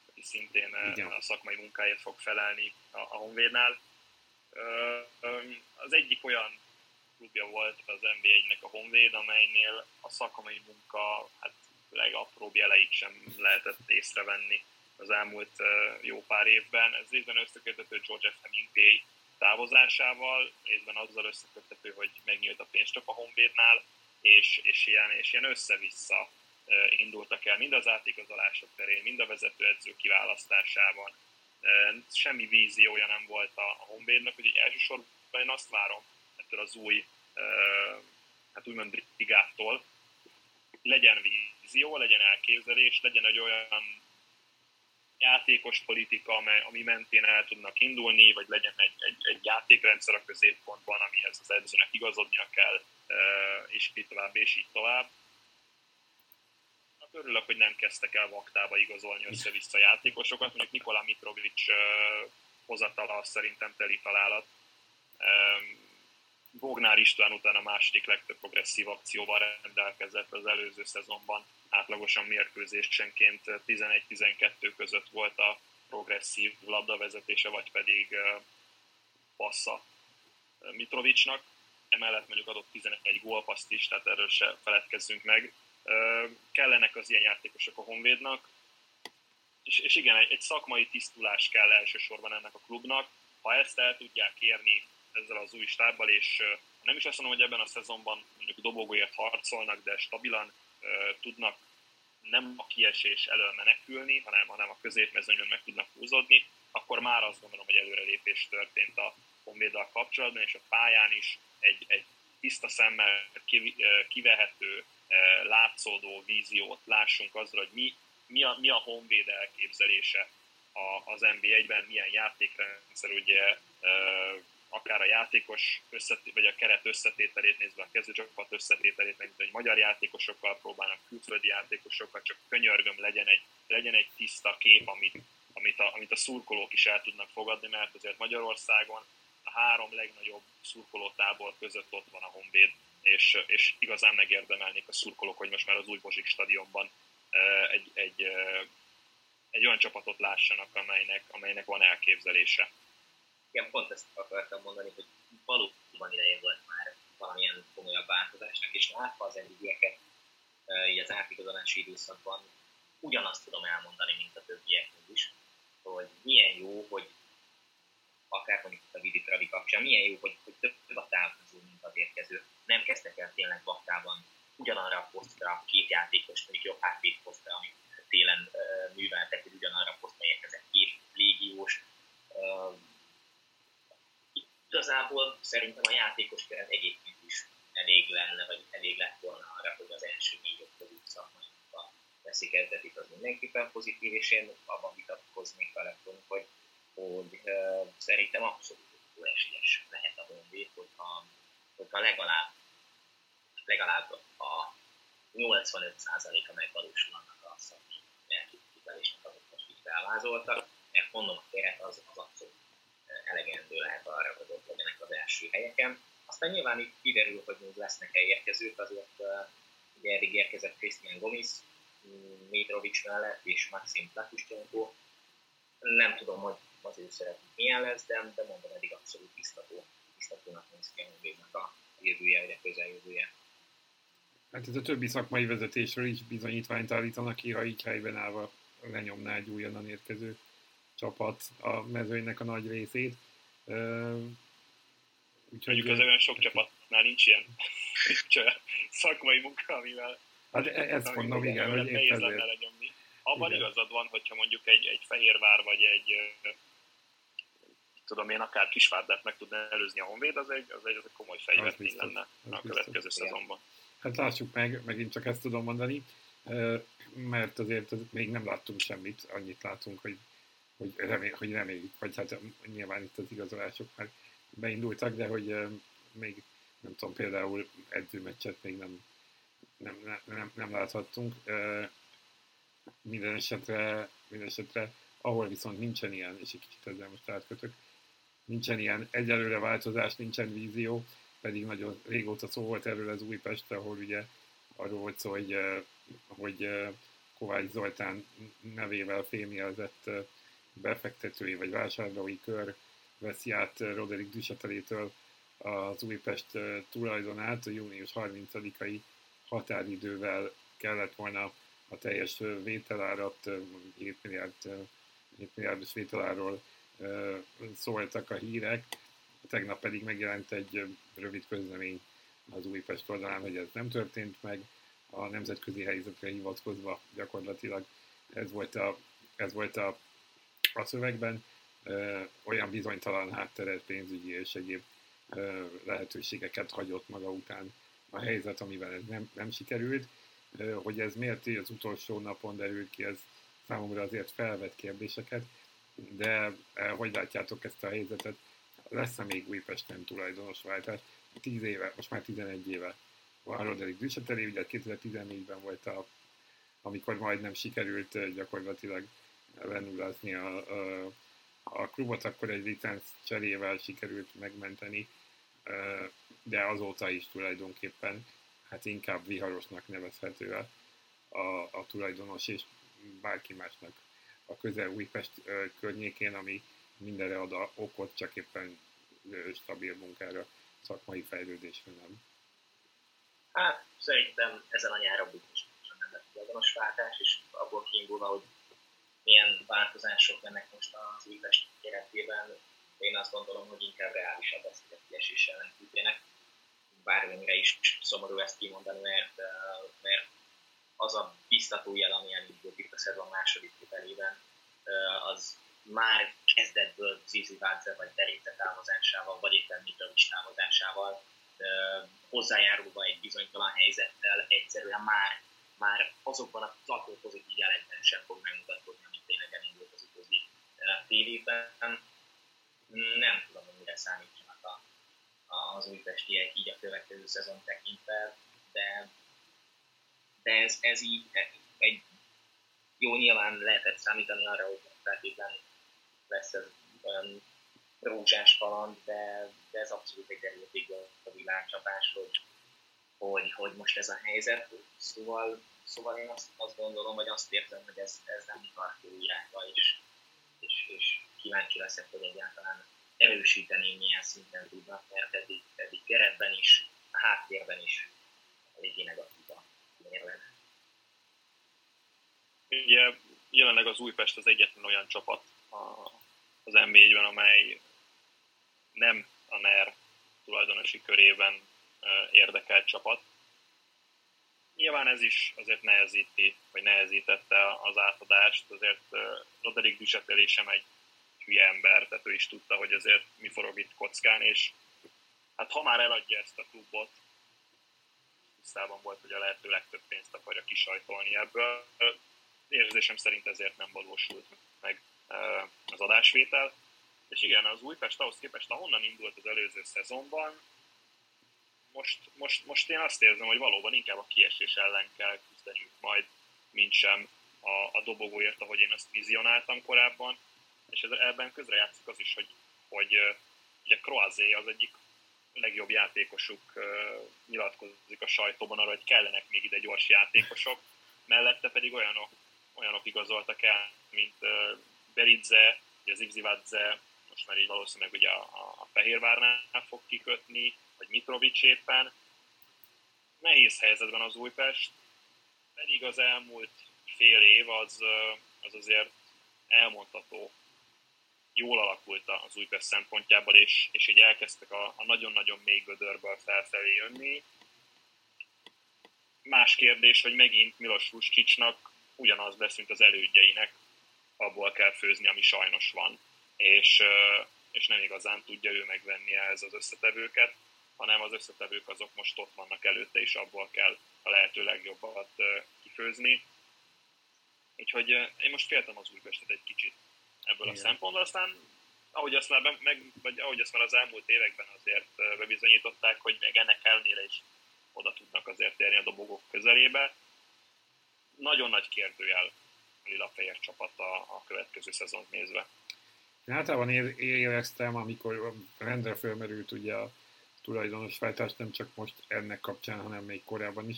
aki szintén Igen. a szakmai munkáért fog felelni a, a Honvédnál. Az egyik olyan klubja volt az NBA-nek a Honvéd, amelynél a szakmai munka hát legapróbb jeleit sem lehetett észrevenni az elmúlt jó pár évben. Ez részben összekötető George F. Hemingway távozásával, részben azzal összekötető, hogy megnyílt a pénztök a Honvédnál, és, és, ilyen, és ilyen össze-vissza indultak el mind az átigazolások terén, mind a vezetőedző kiválasztásában. Semmi víziója nem volt a, Honvédnak, úgyhogy elsősorban én azt várom ettől az új, hát úgymond brigától, legyen vízió, legyen elképzelés, legyen egy olyan játékos politika, ami mentén el tudnak indulni, vagy legyen egy, egy, egy játékrendszer a középpontban, amihez az edzőnek igazodnia kell, és így tovább, és így tovább. Örülök, hogy nem kezdtek el vaktába igazolni össze-vissza játékosokat, mondjuk Nikola Mitrovic hozatala szerintem teli találat. Bognár István után a második legtöbb progresszív akcióval rendelkezett az előző szezonban. Átlagosan mérkőzésenként 11-12 között volt a progresszív labdavezetése, vagy pedig passza Mitrovicsnak. Emellett mondjuk adott 11 gólpaszt is, tehát erről se feledkezzünk meg. Kellenek az ilyen játékosok a Honvédnak, és, és igen, egy, egy szakmai tisztulás kell elsősorban ennek a klubnak. Ha ezt el tudják érni ezzel az új stábbal, és nem is azt mondom, hogy ebben a szezonban mondjuk dobogóért harcolnak, de stabilan tudnak nem a kiesés elől menekülni, hanem, hanem a középmezőnyön meg tudnak húzódni, akkor már azt gondolom, hogy előrelépés történt a, Honvéddal kapcsolatban, és a pályán is egy, egy tiszta szemmel kivehető, látszódó víziót lássunk azra, hogy mi, mi, a, mi a Honvéd elképzelése az NB1-ben, milyen játékrendszer, ugye akár a játékos összetét, vagy a keret összetételét nézve, a kezdőcsapat összetételét, mint hogy magyar játékosokkal próbálnak, külföldi játékosokkal, csak könyörgöm, legyen egy, legyen egy tiszta kép, amit, amit, a, amit a szurkolók is el tudnak fogadni, mert azért Magyarországon a három legnagyobb szurkolótábor között ott van a Honvéd, és, és igazán megérdemelnék a szurkolók, hogy most már az új Bozsik stadionban egy, egy, egy olyan csapatot lássanak, amelynek, amelynek van elképzelése. Igen, pont ezt akartam mondani, hogy valóban ideje volt már valamilyen komolyabb változásnak, és látva az eddigieket így az átigazolási időszakban ugyanazt tudom elmondani, mint a többieknek is, hogy milyen jó, hogy akár mondjuk a Vidi Travi kapcsán, milyen jó, hogy, hogy több a távozó, mint az érkező. Nem kezdtek el tényleg vaktában ugyanarra a posztra két játékos, mondjuk jobb hátvéd posztra, amit télen uh, műveltek, hogy ugyanarra a posztra érkezett két légiós. Uh, igazából szerintem a játékos keret egyébként is elég lenne, vagy elég lett volna arra, hogy az első négy-öt közül szakmai veszik kezdetik, az mindenképpen pozitív, és én abban vitatkoznék vele, hogy, hogy uh, szerintem abszolút esélyes lehet a Honvéd, hogyha, hogyha legalább, legalább a 85%-a megvalósul annak a szakmai elképzelésnek, amit most így felvázoltak, mert mondom, a keret az, az abszolút elegendő lehet arra, hogy ott legyenek az első helyeken. Aztán nyilván itt kiderül, hogy még lesznek helyérkezők, azért uh, ugye eddig érkezett Christian Gomis, Mitrovic mellett és Maxim Platustenko. Nem tudom, hogy az ő szerepük milyen lesz, de, de mondom, eddig abszolút biztató, biztatónak néz ki a a jövője, vagy a közeljövője. Hát ez a többi szakmai vezetésről is bizonyítványt állítanak ki, ha így helyben állva lenyomná egy újonnan érkező csapat a mezőnynek a nagy részét. Úgyhogy Mondjuk az olyan sok csapatnál nincs ilyen, szakmai munka, amivel Hát e- ezt mondom, igen, hogy épp ezért. Lenyomni. Abban igazad van, hogyha mondjuk egy, egy Fehérvár vagy egy tudom én, akár Kisvárdát meg tudna előzni a Honvéd, az egy, az egy, az egy komoly fejvetmény lenne a következő biztos. szezonban. Hát lássuk meg, megint csak ezt tudom mondani, mert azért még nem láttunk semmit, annyit látunk, hogy, hogy, remél, hogy reméljük, vagy hát nyilván itt az igazolások már beindultak, de hogy még nem tudom, például edzőmeccset még nem nem, nem, nem láthattunk. Minden esetre, minden esetre, ahol viszont nincsen ilyen, és egy kicsit ezzel most átkötök, nincsen ilyen egyelőre változás, nincsen vízió, pedig nagyon régóta szó volt erről az Újpest, ahol ugye arról volt szó, hogy, hogy Kovács Zoltán nevével fémjelzett befektetői vagy vásárlói kör veszi át Roderick Düssetelétől az Újpest tulajdonát. A június 30-ai határidővel kellett volna a teljes vételárat, 7 milliárd, 7 milliárdos vételáról szóltak a hírek, tegnap pedig megjelent egy rövid közlemény az Újpest oldalán, hogy ez nem történt meg, a nemzetközi helyzetre hivatkozva gyakorlatilag ez volt a, ez volt a, a szövegben, olyan bizonytalan hátteret, pénzügyi és egyéb lehetőségeket hagyott maga után a helyzet, amivel ez nem, nem sikerült. Hogy ez miért az utolsó napon derült ki, ez számomra azért felvet kérdéseket, de hogy látjátok ezt a helyzetet? Lesz-e még Újpesten tulajdonos váltás? 10 éve, most már 11 éve van Roderick Düsseteli, ugye 2014-ben volt a, amikor majdnem sikerült gyakorlatilag lenullázni a, a, a klubot, akkor egy licenc cserével sikerült megmenteni de azóta is tulajdonképpen hát inkább viharosnak nevezhető a, a tulajdonos és bárki másnak a közel Újpest környékén, ami mindenre ad okot, csak éppen stabil munkára, szakmai fejlődésre nem. Hát szerintem ezen a nyáron biztosan nem lett tulajdonosváltás, és abból kiindulva, hogy milyen változások mennek most az Újpest keretében, én azt gondolom, hogy inkább reálisabb ezt, hogy a kiesés ellen küzdjenek. Bármennyire is szomorú ezt kimondani, mert, mert az a biztató jel, ami elindult itt a szezon második felében, az már kezdetből Zizi Vádze vagy Deréce távozásával, vagy éppen Mitrovic távozásával hozzájárulva egy bizonytalan helyzettel egyszerűen már, már azokban a tartó pozitív jelekben sem fog megmutatkozni, amit tényleg elindult az utóbbi fél évben. Nem tudom, hogy mire számítsanak a, az újpestiek így a következő szezon tekintve, de, de ez, ez így egy jó, nyilván lehetett számítani arra, hogy feltétlenül lesz ez olyan rózsás kaland, de, de ez abszolút egy erőtig a világcsapás, hogy, hogy, hogy most ez a helyzet. Szóval, szóval én azt, azt gondolom, vagy azt érzem, hogy ez, ez nem tart jó irányba, és, és, és kíváncsi leszek, hogy egyáltalán erősíteni milyen szinten tudnak, mert eddig, eddig keretben is, a háttérben is eléggé negatív a mérleg. Ugye jelenleg az Újpest az egyetlen olyan csapat az NB1-ben, amely nem a NER tulajdonosi körében érdekelt csapat. Nyilván ez is azért nehezíti, vagy nehezítette az átadást, azért Roderick Duchatel sem egy hülye ember, tehát ő is tudta, hogy azért mi forog itt kockán, és hát ha már eladja ezt a klubot, tisztában volt, hogy a lehető legtöbb pénzt akarja kisajtolni ebből. Érzésem szerint ezért nem valósult meg az adásvétel. És igen, az Újpest ahhoz képest, ahonnan indult az előző szezonban, most, most, most én azt érzem, hogy valóban inkább a kiesés ellen kell küzdeniük majd, mint sem a, a dobogóért, ahogy én azt vizionáltam korábban. És ez, ebben közrejátszik az is, hogy, hogy ugye Croazé az egyik legjobb játékosuk nyilatkozik a sajtóban arra, hogy kellenek még ide gyors játékosok, mellette pedig olyanok, olyanok igazoltak el, mint Beridze, az Ivzivadze, most már így valószínűleg ugye a, a Fehérvárnál fog kikötni, vagy Mitrovic éppen. Nehéz helyzetben az Újpest, pedig az elmúlt fél év az, az azért elmondható jól alakult az Újpest szempontjából, és, és így elkezdtek a, a nagyon-nagyon mély gödörből felfelé jönni. Más kérdés, hogy megint Milos Ruskicsnak ugyanaz lesz, mint az elődjeinek, abból kell főzni, ami sajnos van. És, és nem igazán tudja ő megvenni ehhez az összetevőket, hanem az összetevők azok most ott vannak előtte, és abból kell a lehető legjobbat kifőzni. Úgyhogy én most féltem az Újpestet egy kicsit ebből Igen. a szempontból, aztán ahogy azt, már meg, vagy ahogy azt már az elmúlt években azért bebizonyították, hogy még ennek ellenére is oda tudnak azért érni a dobogók közelébe. Nagyon nagy kérdőjel lila-fehér csapat a, a következő szezont nézve. Én általában éreztem, amikor rendre felmerült ugye a tulajdonos váltás, nem csak most ennek kapcsán, hanem még korábban is,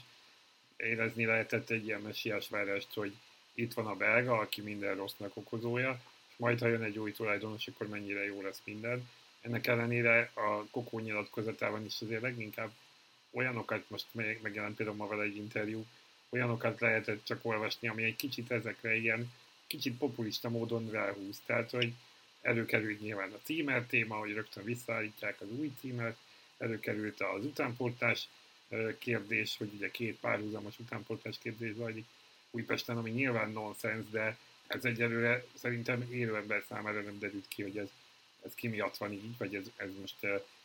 érezni lehetett egy ilyen messiás várást, hogy itt van a belga, aki minden rossznak okozója, majd ha jön egy új tulajdonos, akkor mennyire jó lesz minden. Ennek ellenére a Kokó nyilatkozatában is azért leginkább olyanokat, most megjelent például ma vele egy interjú, olyanokat lehetett csak olvasni, ami egy kicsit ezekre ilyen, kicsit populista módon ráhúz. Tehát, hogy előkerült nyilván a címer téma, hogy rögtön visszaállítják az új címert, előkerült az utánportás kérdés, hogy ugye két párhuzamos utánportás kérdés zajlik Újpesten, ami nyilván nonsens, de ez egyelőre szerintem élő ember számára nem derült ki, hogy ez, ez ki miatt van így, vagy ez, ez most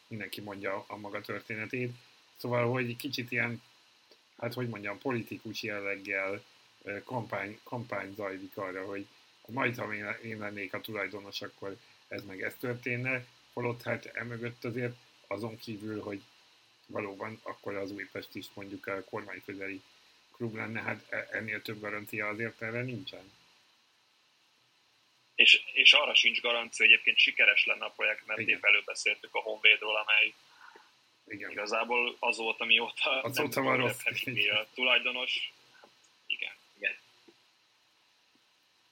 mindenki mondja a maga történetét. Szóval, hogy kicsit ilyen hát hogy mondjam, politikus jelleggel kampány, kampány zajlik arra, hogy majd, ha én, én lennék a tulajdonos, akkor ez meg ez történne, holott hát emögött azért azon kívül, hogy valóban akkor az Újpest is mondjuk a kormányközeli klub lenne, hát e, ennél több garancia azért erre nincsen. És, és arra sincs garancia, hogy egyébként sikeres lenne a projekt, mert épp előbb beszéltük a Honvédról, amely igen. Igazából azóta, mióta azóta nem van rossz. A tulajdonos, igen. Igen.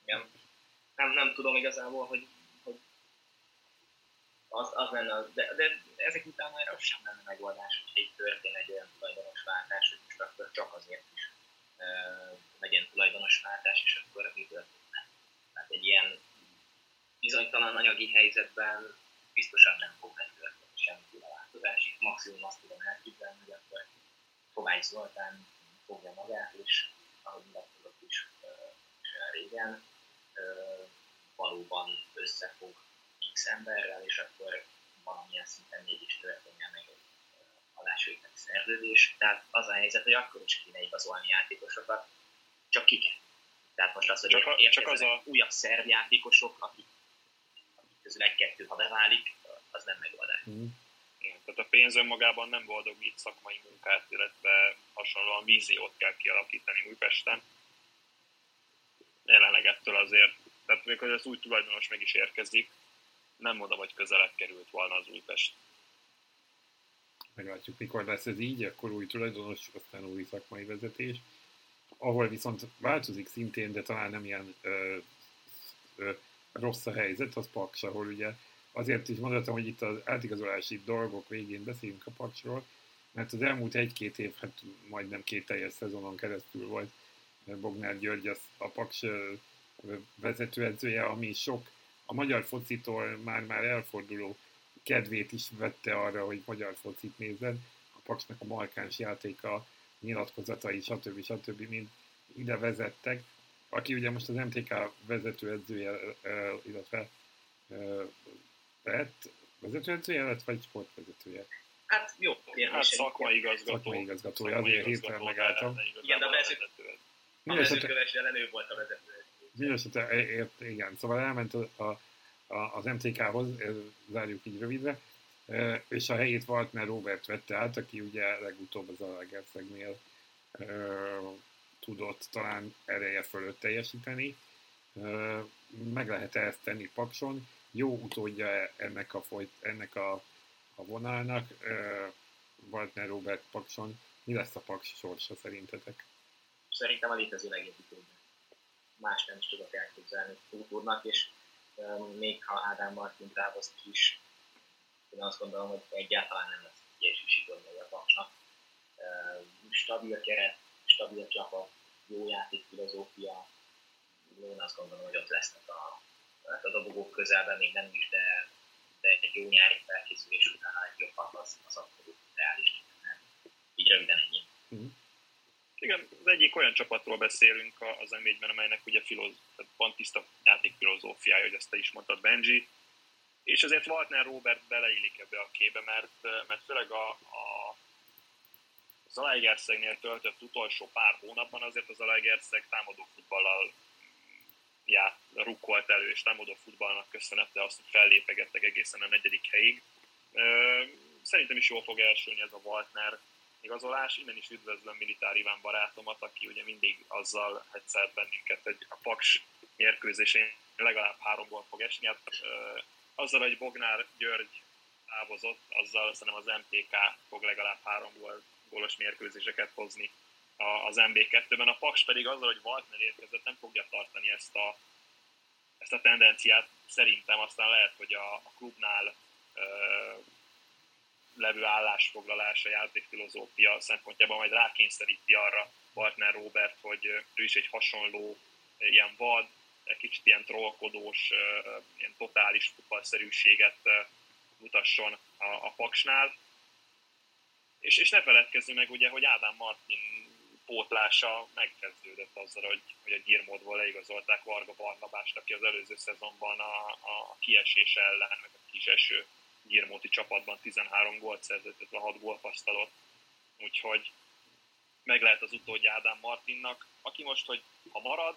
igen. Nem, nem tudom igazából, hogy, hogy az, az lenne, az, de, de ezek után már az sem lenne megoldás, hogy itt történ egy olyan tulajdonos váltás, hogy most akkor csak azért is e, legyen tulajdonos váltás, és akkor mi történne. Tehát egy ilyen bizonytalan anyagi helyzetben biztosan nem fog megtörténni semmiféle változás. Itt maximum azt tudom elképzelni, hogy akkor Kovács Zoltán fogja magát, és ahogy nyilatkozott is régen, valóban összefog X emberrel, és akkor valamilyen szinten mégis történjen meg egy alásvételi szerződés. Tehát az a helyzet, hogy akkor is kéne igazolni játékosokat, csak kiket. Tehát most az, hogy csak, a, csak az a... újabb szerv játékosok, akik közül egy-kettő, ha beválik, az nem megoldás. Mm. Tehát a pénz önmagában nem boldogít szakmai munkát, illetve hasonlóan víziót kell kialakítani Újpesten. Jelenleg ettől azért, tehát még hogy az új tulajdonos meg is érkezik, nem mondom, hogy közelebb került volna az Újpest. Meglátjuk, mikor lesz ez így, akkor új tulajdonos, aztán új szakmai vezetés. Ahol viszont változik szintén, de talán nem ilyen ö, ö, rossz a helyzet, az Paks, ahol ugye azért is mondhatom, hogy itt az átigazolási dolgok végén beszélünk a Paksról, mert az elmúlt egy-két év, hát majdnem két teljes szezonon keresztül volt Bognár György az a Paks vezetőedzője, ami sok a magyar focitól már-már elforduló kedvét is vette arra, hogy magyar focit nézzen. A Paksnak a markáns játéka, nyilatkozatai, stb. stb. mind ide vezettek. Aki ugye most az MTK vezetőedzője, illetve lett, vezetőedzője lett, vagy sportvezetője? Hát jó kérdés. Hát szakmai igazgató. Szakmai igazgatója, azért hirtelen megálltam. Igen, a vezető, a vezetőköves ellen ő volt a vezető. Mindenesetre, ért, igen, szóval elment a, a, a, az MTK-hoz, zárjuk így rövidre, és a helyét Waltner Robert vette át, aki ugye legutóbb az Alagerszegnél tudott talán ereje fölött teljesíteni. Meg lehet -e ezt tenni Pakson, jó utódja ennek a, folyt, ennek a, a vonalnak, Waltner Robert Pakson. Mi lesz a Paks sorsa szerintetek? Szerintem a létező legjobb utódja. Más nem is tudok elképzelni úrnak, és még ha Ádám Martin távozik is, én azt gondolom, hogy egyáltalán nem lesz egy sikerülni a Paksnak. Stabil keret, stabil csapat, jó játék filozófia, én azt gondolom, hogy ott lesznek a hát a dobogók közelben még nem is, de, de egy jó nyári felkészülés után egy jobb az, az abszolút reális. Így röviden ennyi. Mm. Igen, az egyik olyan csapatról beszélünk az m amelynek ugye filoz, van tiszta játékfilozófiája, hogy ezt te is mondtad, Benji, és azért Waltner Robert beleillik ebbe a képbe, mert, mert főleg a, az Alegerszegnél töltött utolsó pár hónapban azért az Alegerszeg támadó futballal já, rukkolt elő, és támadó futballnak köszönette azt, hogy fellépegettek egészen a negyedik helyig. Szerintem is jól fog elsülni ez a Waltner igazolás. Innen is üdvözlöm Militár Iván barátomat, aki ugye mindig azzal egyszer bennünket, hogy a Paks mérkőzésén legalább három gól fog esni. Hát, azzal, hogy Bognár György távozott, azzal szerintem az MTK fog legalább három gól, gólos mérkőzéseket hozni az MB2-ben, a Paks pedig azzal, hogy Waltner érkezett, nem fogja tartani ezt a, ezt a tendenciát. Szerintem aztán lehet, hogy a, a klubnál ö, levő állásfoglalása, játékfilozófia szempontjában majd rákényszeríti arra partner Robert, hogy ő is egy hasonló ilyen vad, kicsit ilyen trollkodós, ilyen totális futballszerűséget mutasson a, a Paksnál. És, és ne feledkezzünk meg ugye, hogy Ádám Martin pótlása megkezdődött azzal, hogy, hogy a Girmodból leigazolták Varga Barnabást, aki az előző szezonban a, a kiesés ellen, meg a kis eső Girmóti csapatban 13 gólt szerzett, illetve 6 gólpasztalot. Úgyhogy meg lehet az utódja Ádám Martinnak, aki most, hogy ha marad,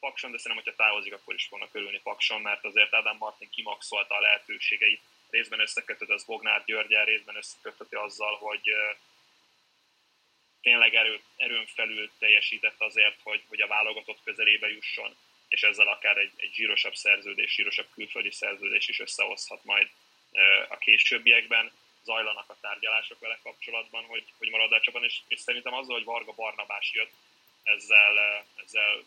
Pakson, de szerintem, hogyha távozik, akkor is fognak örülni Pakson, mert azért Ádám Martin kimaxolta a lehetőségeit részben összekötött az Bognár Györgyel, részben összekötött azzal, hogy tényleg erő, erőn felül teljesített azért, hogy, hogy a válogatott közelébe jusson, és ezzel akár egy, egy zsírosabb szerződés, zsírosabb külföldi szerződés is összehozhat majd a későbbiekben. Zajlanak a tárgyalások vele kapcsolatban, hogy, hogy marad a csapat, és, és szerintem azzal, hogy Varga Barnabás jött, ezzel, ezzel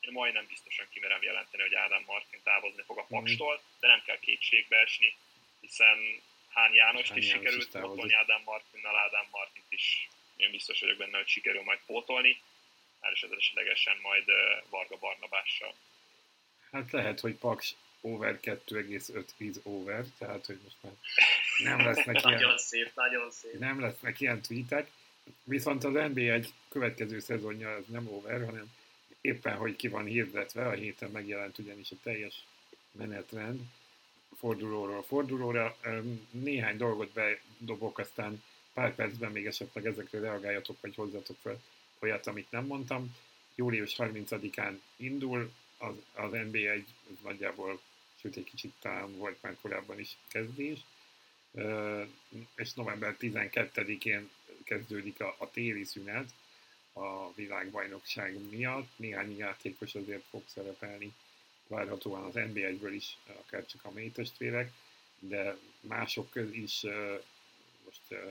én majdnem biztosan kimerem jelenteni, hogy Ádám Martin távozni fog a mhm. Pakstól, de nem kell kétségbe esni hiszen Hán János is sikerült pótolni Ádám Martinnal, Ádám Martint is én biztos vagyok benne, hogy sikerül majd pótolni, is esetlegesen majd Varga Barnabással. Hát lehet, hogy Paks over 2,5 is over, tehát hogy most már nem lesznek ilyen, nagyon szép, nagyon szép. Nem lesznek ilyen tweetek, viszont az NBA egy következő szezonja az nem over, hanem éppen, hogy ki van hirdetve, a héten megjelent ugyanis a teljes menetrend fordulóról fordulóra. Néhány dolgot bedobok, aztán pár percben még esetleg ezekre reagáljatok, vagy hozzatok fel olyat, amit nem mondtam. Július 30-án indul az, az NB1, nagyjából, sőt egy kicsit talán volt már korábban is kezdés, és november 12-én kezdődik a, a téli szünet a világbajnokság miatt. Néhány játékos azért fog szerepelni, várhatóan az NBA-ből is, akár csak a mély testvérek, de mások is, most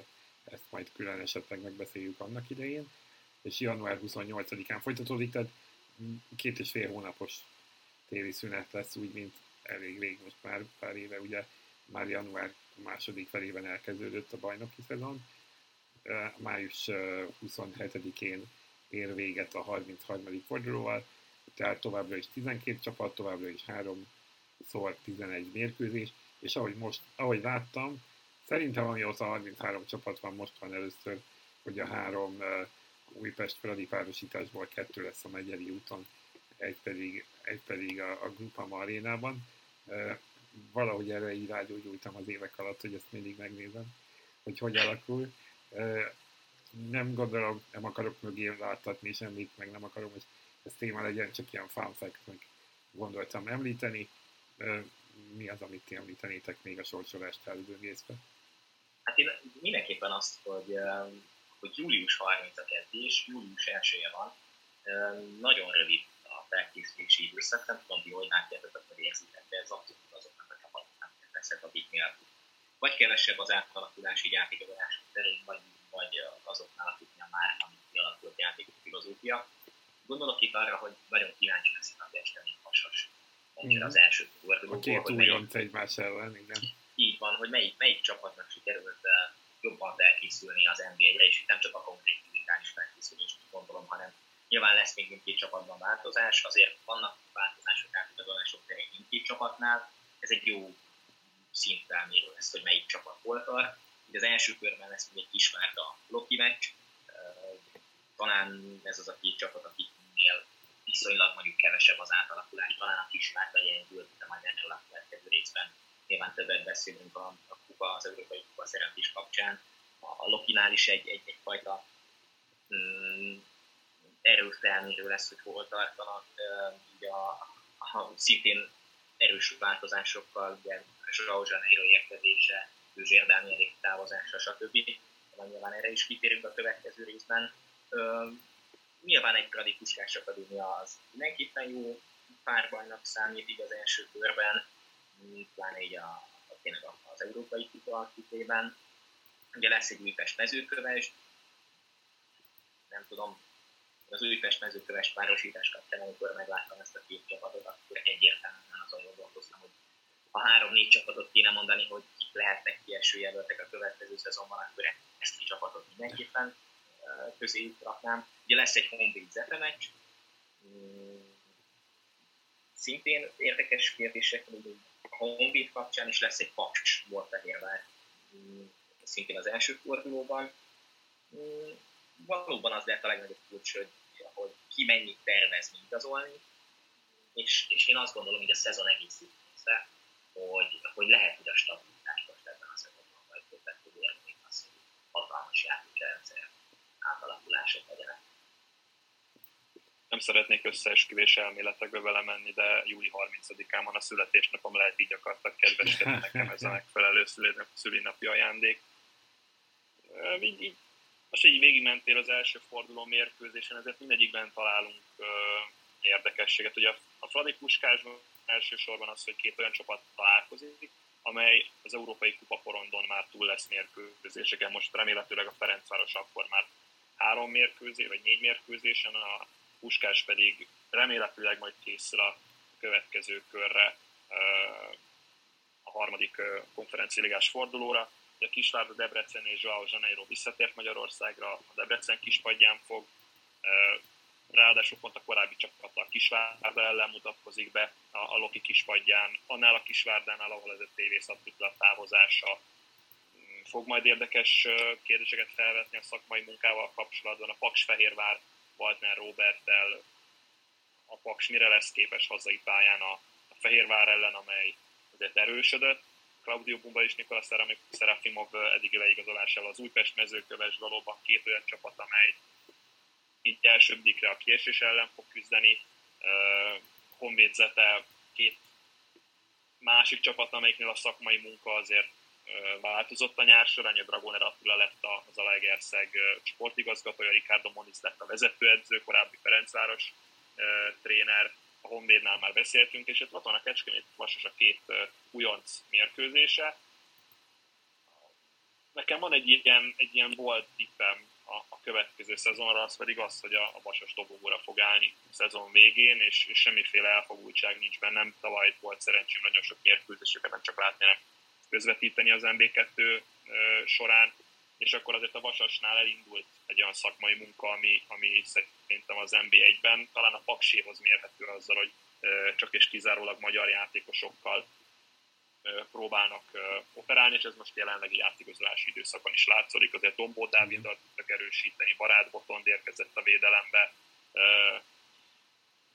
ezt majd külön esetleg megbeszéljük annak idején, és január 28-án folytatódik, tehát két és fél hónapos téli szünet lesz, úgy, mint elég rég, most már pár éve, ugye már január második felében elkezdődött a bajnoki szezon. Május 27-én ér véget a 33. fordulóval, tehát továbbra is 12 csapat, továbbra is 3 szor 11 mérkőzés, és ahogy most, ahogy láttam, szerintem amióta 33 csapat van, most van először, hogy a három uh, Újpest Fradi párosításból kettő lesz a Megyeri úton, egy pedig, egy pedig a, a Grupama arénában. Uh, valahogy erre így rágyógyultam az évek alatt, hogy ezt mindig megnézem, hogy hogy alakul. Nem gondolom, nem akarok mögé láttatni semmit, meg nem akarom, hogy ez téma legyen, csak ilyen fun fact gondoltam említeni. Mi az, amit ti említenétek még a sorsolást elbőgészve? Hát én mindenképpen azt, hogy, hogy július 30 a kezdés, július 1 van, nagyon rövid a felkészülési időszak, nem tudom, hogy hogy látjátok, hogy érzitek, de ez abszolút leszek, akiknél vagy kevesebb az átalakulás így játékadások terén, vagy, vagy azoknál, akiknél már van kialakult játékok filozófia. Gondolok itt arra, hogy nagyon kíváncsi leszek a este, mint hasas. Mm. az első fordulóból. A két újonc egymás ellen, igen. Így van, hogy melyik, melyik csapatnak sikerült jobban felkészülni az NBA-re, és itt nem csak a konkrét fizikális felkészülést gondolom, hanem nyilván lesz még mindkét csapatban változás, azért vannak változások átigazolások terén mindkét csapatnál, ez egy jó szintfelmérő lesz, hogy melyik csapat hol tart. Ugye az első körben lesz még egy kisvárda Loki meccs, talán ez az a két csapat, akiknél viszonylag mondjuk kevesebb az átalakulás, talán a kisvárda gyengült, de majd erről a következő részben nyilván többet beszélünk a, a kupa, az európai kupa szereplés kapcsán. A Lokinál is egy, egy, egyfajta mm, erőfelmérő lesz, hogy hol tartanak, így a, a, szintén erős változásokkal, ugye Joao Janeiro érkezése, Őzsér Dánielik távozása, stb. Nyilván erre is kitérünk a következő részben. Nyilván egy Fradi Puskás Akadémia az mindenképpen jó párbajnak számít így az első körben, pláne így a, a, tényleg az európai kupa kitében. Ugye lesz egy Újpest mezőköves, nem tudom, az Újpest mezőköves párosítás kapcsán, amikor megláttam ezt a két csapatot, akkor egyértelműen azon gondolkoztam, hogy ha három-négy csapatot kéne mondani, hogy lehetnek kieső jelöltek a következő szezonban, akkor ezt a csapatot mindenképpen közé raknám. Ugye lesz egy Honvéd Zepe meccs, szintén érdekes kérdések, a Honvéd kapcsán is lesz egy Paks Borfehérvár, szintén az első fordulóban. Valóban az lehet a legnagyobb kulcs, hogy, hogy ki mennyit tervez igazolni, és, és én azt gondolom, hogy a szezon egész része hogy, hogy lehet, hogy a stabilitás most ebben a szezonban majd többet tud érni, az, hogy hatalmas játékrendszer átalakulások legyenek. Nem szeretnék összeesküvés elméletekbe vele menni, de júli 30-án van a születésnapom, lehet így akartak kedveskedni nekem ez a megfelelő szülinapi ajándék. Így, így, most így végigmentél az első forduló mérkőzésen, ezért mindegyikben találunk uh, érdekességet. Ugye a, a Fradi Puskásban elsősorban az, hogy két olyan csapat találkozik, amely az Európai Kupa porondon már túl lesz mérkőzéseken. Most remélhetőleg a Ferencváros akkor már három mérkőzés, vagy négy mérkőzésen, a Puskás pedig remélhetőleg majd készül a következő körre, a harmadik konferenciáligás fordulóra. A Kisvárda, Debrecen és Joao Janeiro visszatért Magyarországra, a Debrecen kispadján fog ráadásul pont a korábbi csapat a Kisvárda ellen mutatkozik be a, a Loki kispadján, annál a Kisvárdánál, ahol ez a TV a távozása fog majd érdekes kérdéseket felvetni a szakmai munkával kapcsolatban. A Paks Fehérvár Waltner Robertel Paks mire lesz képes hazai pályán a, a Fehérvár ellen, amely azért erősödött. Claudio Bumba és Nikola Serafimov eddigi leigazolásával az Újpest mezőköves valóban két olyan csapat, amely így elsőbbikre a kiesés ellen fog küzdeni. Honvédzete két másik csapat, amelyiknél a szakmai munka azért változott a nyár során, a Dragoner Attila lett a Zalaegerszeg sportigazgatója, Ricardo Moniz lett a vezetőedző, korábbi Ferencváros tréner, a Honvédnál már beszéltünk, és itt ott van a Kecskemét Vasas a két újonc mérkőzése. Nekem van egy ilyen, egy ilyen bold tippem a, a következő szezonra, az pedig az, hogy a, a Vasas dobogóra fog állni a szezon végén, és, és semmiféle elfogultság nincs bennem. Tavaly volt szerencsém nagyon sok mérkőzéseket nem csak látni, hanem közvetíteni az MB2 során, és akkor azért a Vasasnál elindult egy olyan szakmai munka, ami, ami szerintem az MB1-ben talán a Pakséhoz mérhető azzal, hogy csak és kizárólag magyar játékosokkal próbálnak operálni, és ez most jelenlegi játékozási időszakon is látszik. Azért Dombó Dáviddal tudtak erősíteni, Barát Botond érkezett a védelembe,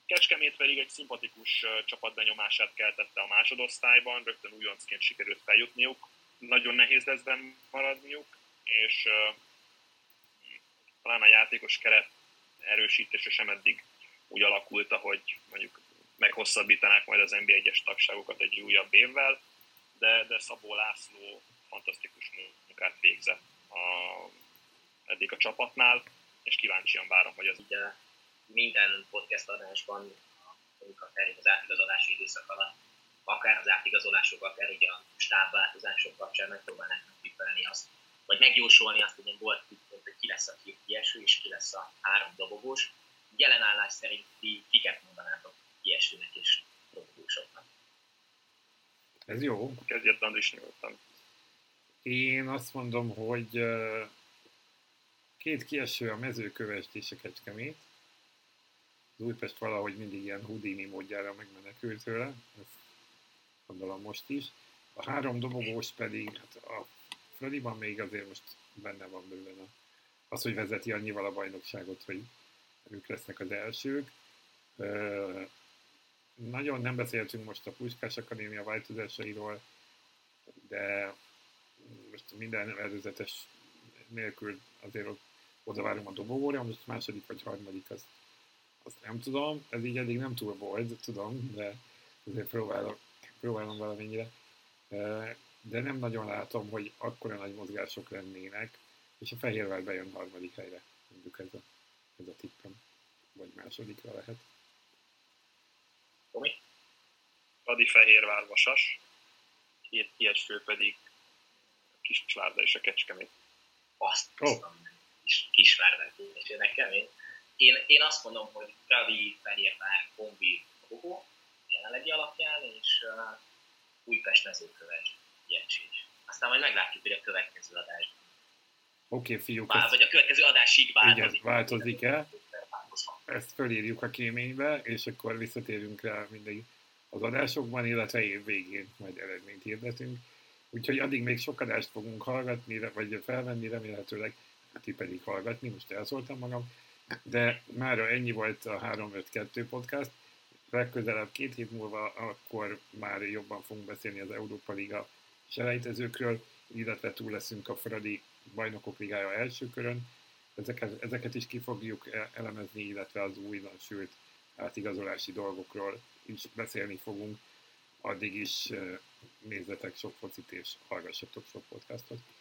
Kecskemét pedig egy szimpatikus csapatbenyomását keltette a másodosztályban, rögtön újoncként sikerült feljutniuk. Nagyon nehéz lesz maradniuk, és uh, talán a játékos keret erősítése sem eddig úgy alakult, hogy mondjuk meghosszabbítanák majd az NBA-es tagságokat egy újabb évvel, de, de Szabó László fantasztikus munkát végzett a, eddig a csapatnál, és kíváncsian várom, hogy az ugye minden podcast adásban, mondjuk akár az átigazolási időszak alatt, akár az átigazolások, akár így a stábváltozások kapcsán megpróbálnak tippelni azt, vagy megjósolni azt, hogy volt hogy ki lesz a két kieső, és ki lesz a három dobogós. Jelen állás szerint ti kiket mondanátok kiesőnek és dobogósoknak? Ez jó. Kezdjét Andris nyugodtan. Én azt mondom, hogy két kieső a mezőkövest és a kecskemét, az Újpest valahogy mindig ilyen Houdini módjára megmenekült tőle, ezt gondolom most is. A három dobogós pedig, hát a Fradiban még azért most benne van bőven az, hogy vezeti annyival a bajnokságot, hogy ők lesznek az elsők. Ö, nagyon nem beszéltünk most a Puskás Akadémia változásairól, de most minden előzetes nélkül azért ott oda várom a dobogóra, most második vagy harmadik, az azt nem tudom, ez így eddig nem túl volt, tudom, de azért próbálom, próbálom valamennyire. De nem nagyon látom, hogy akkora nagy mozgások lennének, és a Fehérvár bejön harmadik helyre, mondjuk ez a, ez a tippem, vagy másodikra lehet. Tomi? Adi Fehérvár Vasas, két kieső pedig Kisvárda és a Kecskemét. Azt oh. kis, Kisvárda és nekem én én, én azt mondom, hogy Ravi, Fehérvár, Kombi, Kogó jelenlegi alapján, és uh, Újpest mezőköves Jecsés. Aztán majd meglátjuk, hogy a következő adásban. Oké, okay, fiúk. Vál, vagy a következő adásig változik. Igen, változik-e? Ezt felírjuk a kéménybe, és akkor visszatérünk rá mindig az adásokban, illetve év végén majd eredményt hirdetünk. Úgyhogy addig még sok adást fogunk hallgatni, vagy felvenni remélhetőleg, ti pedig hallgatni, most elszóltam magam. De már ennyi volt a 352 podcast. Legközelebb két hét múlva akkor már jobban fogunk beszélni az Európa Liga selejtezőkről, illetve túl leszünk a Fradi Bajnokok Ligája első körön. Ezeket, ezeket is ki fogjuk e- elemezni, illetve az újdonsült átigazolási dolgokról is beszélni fogunk. Addig is nézzetek sok focit és hallgassatok sok podcastot.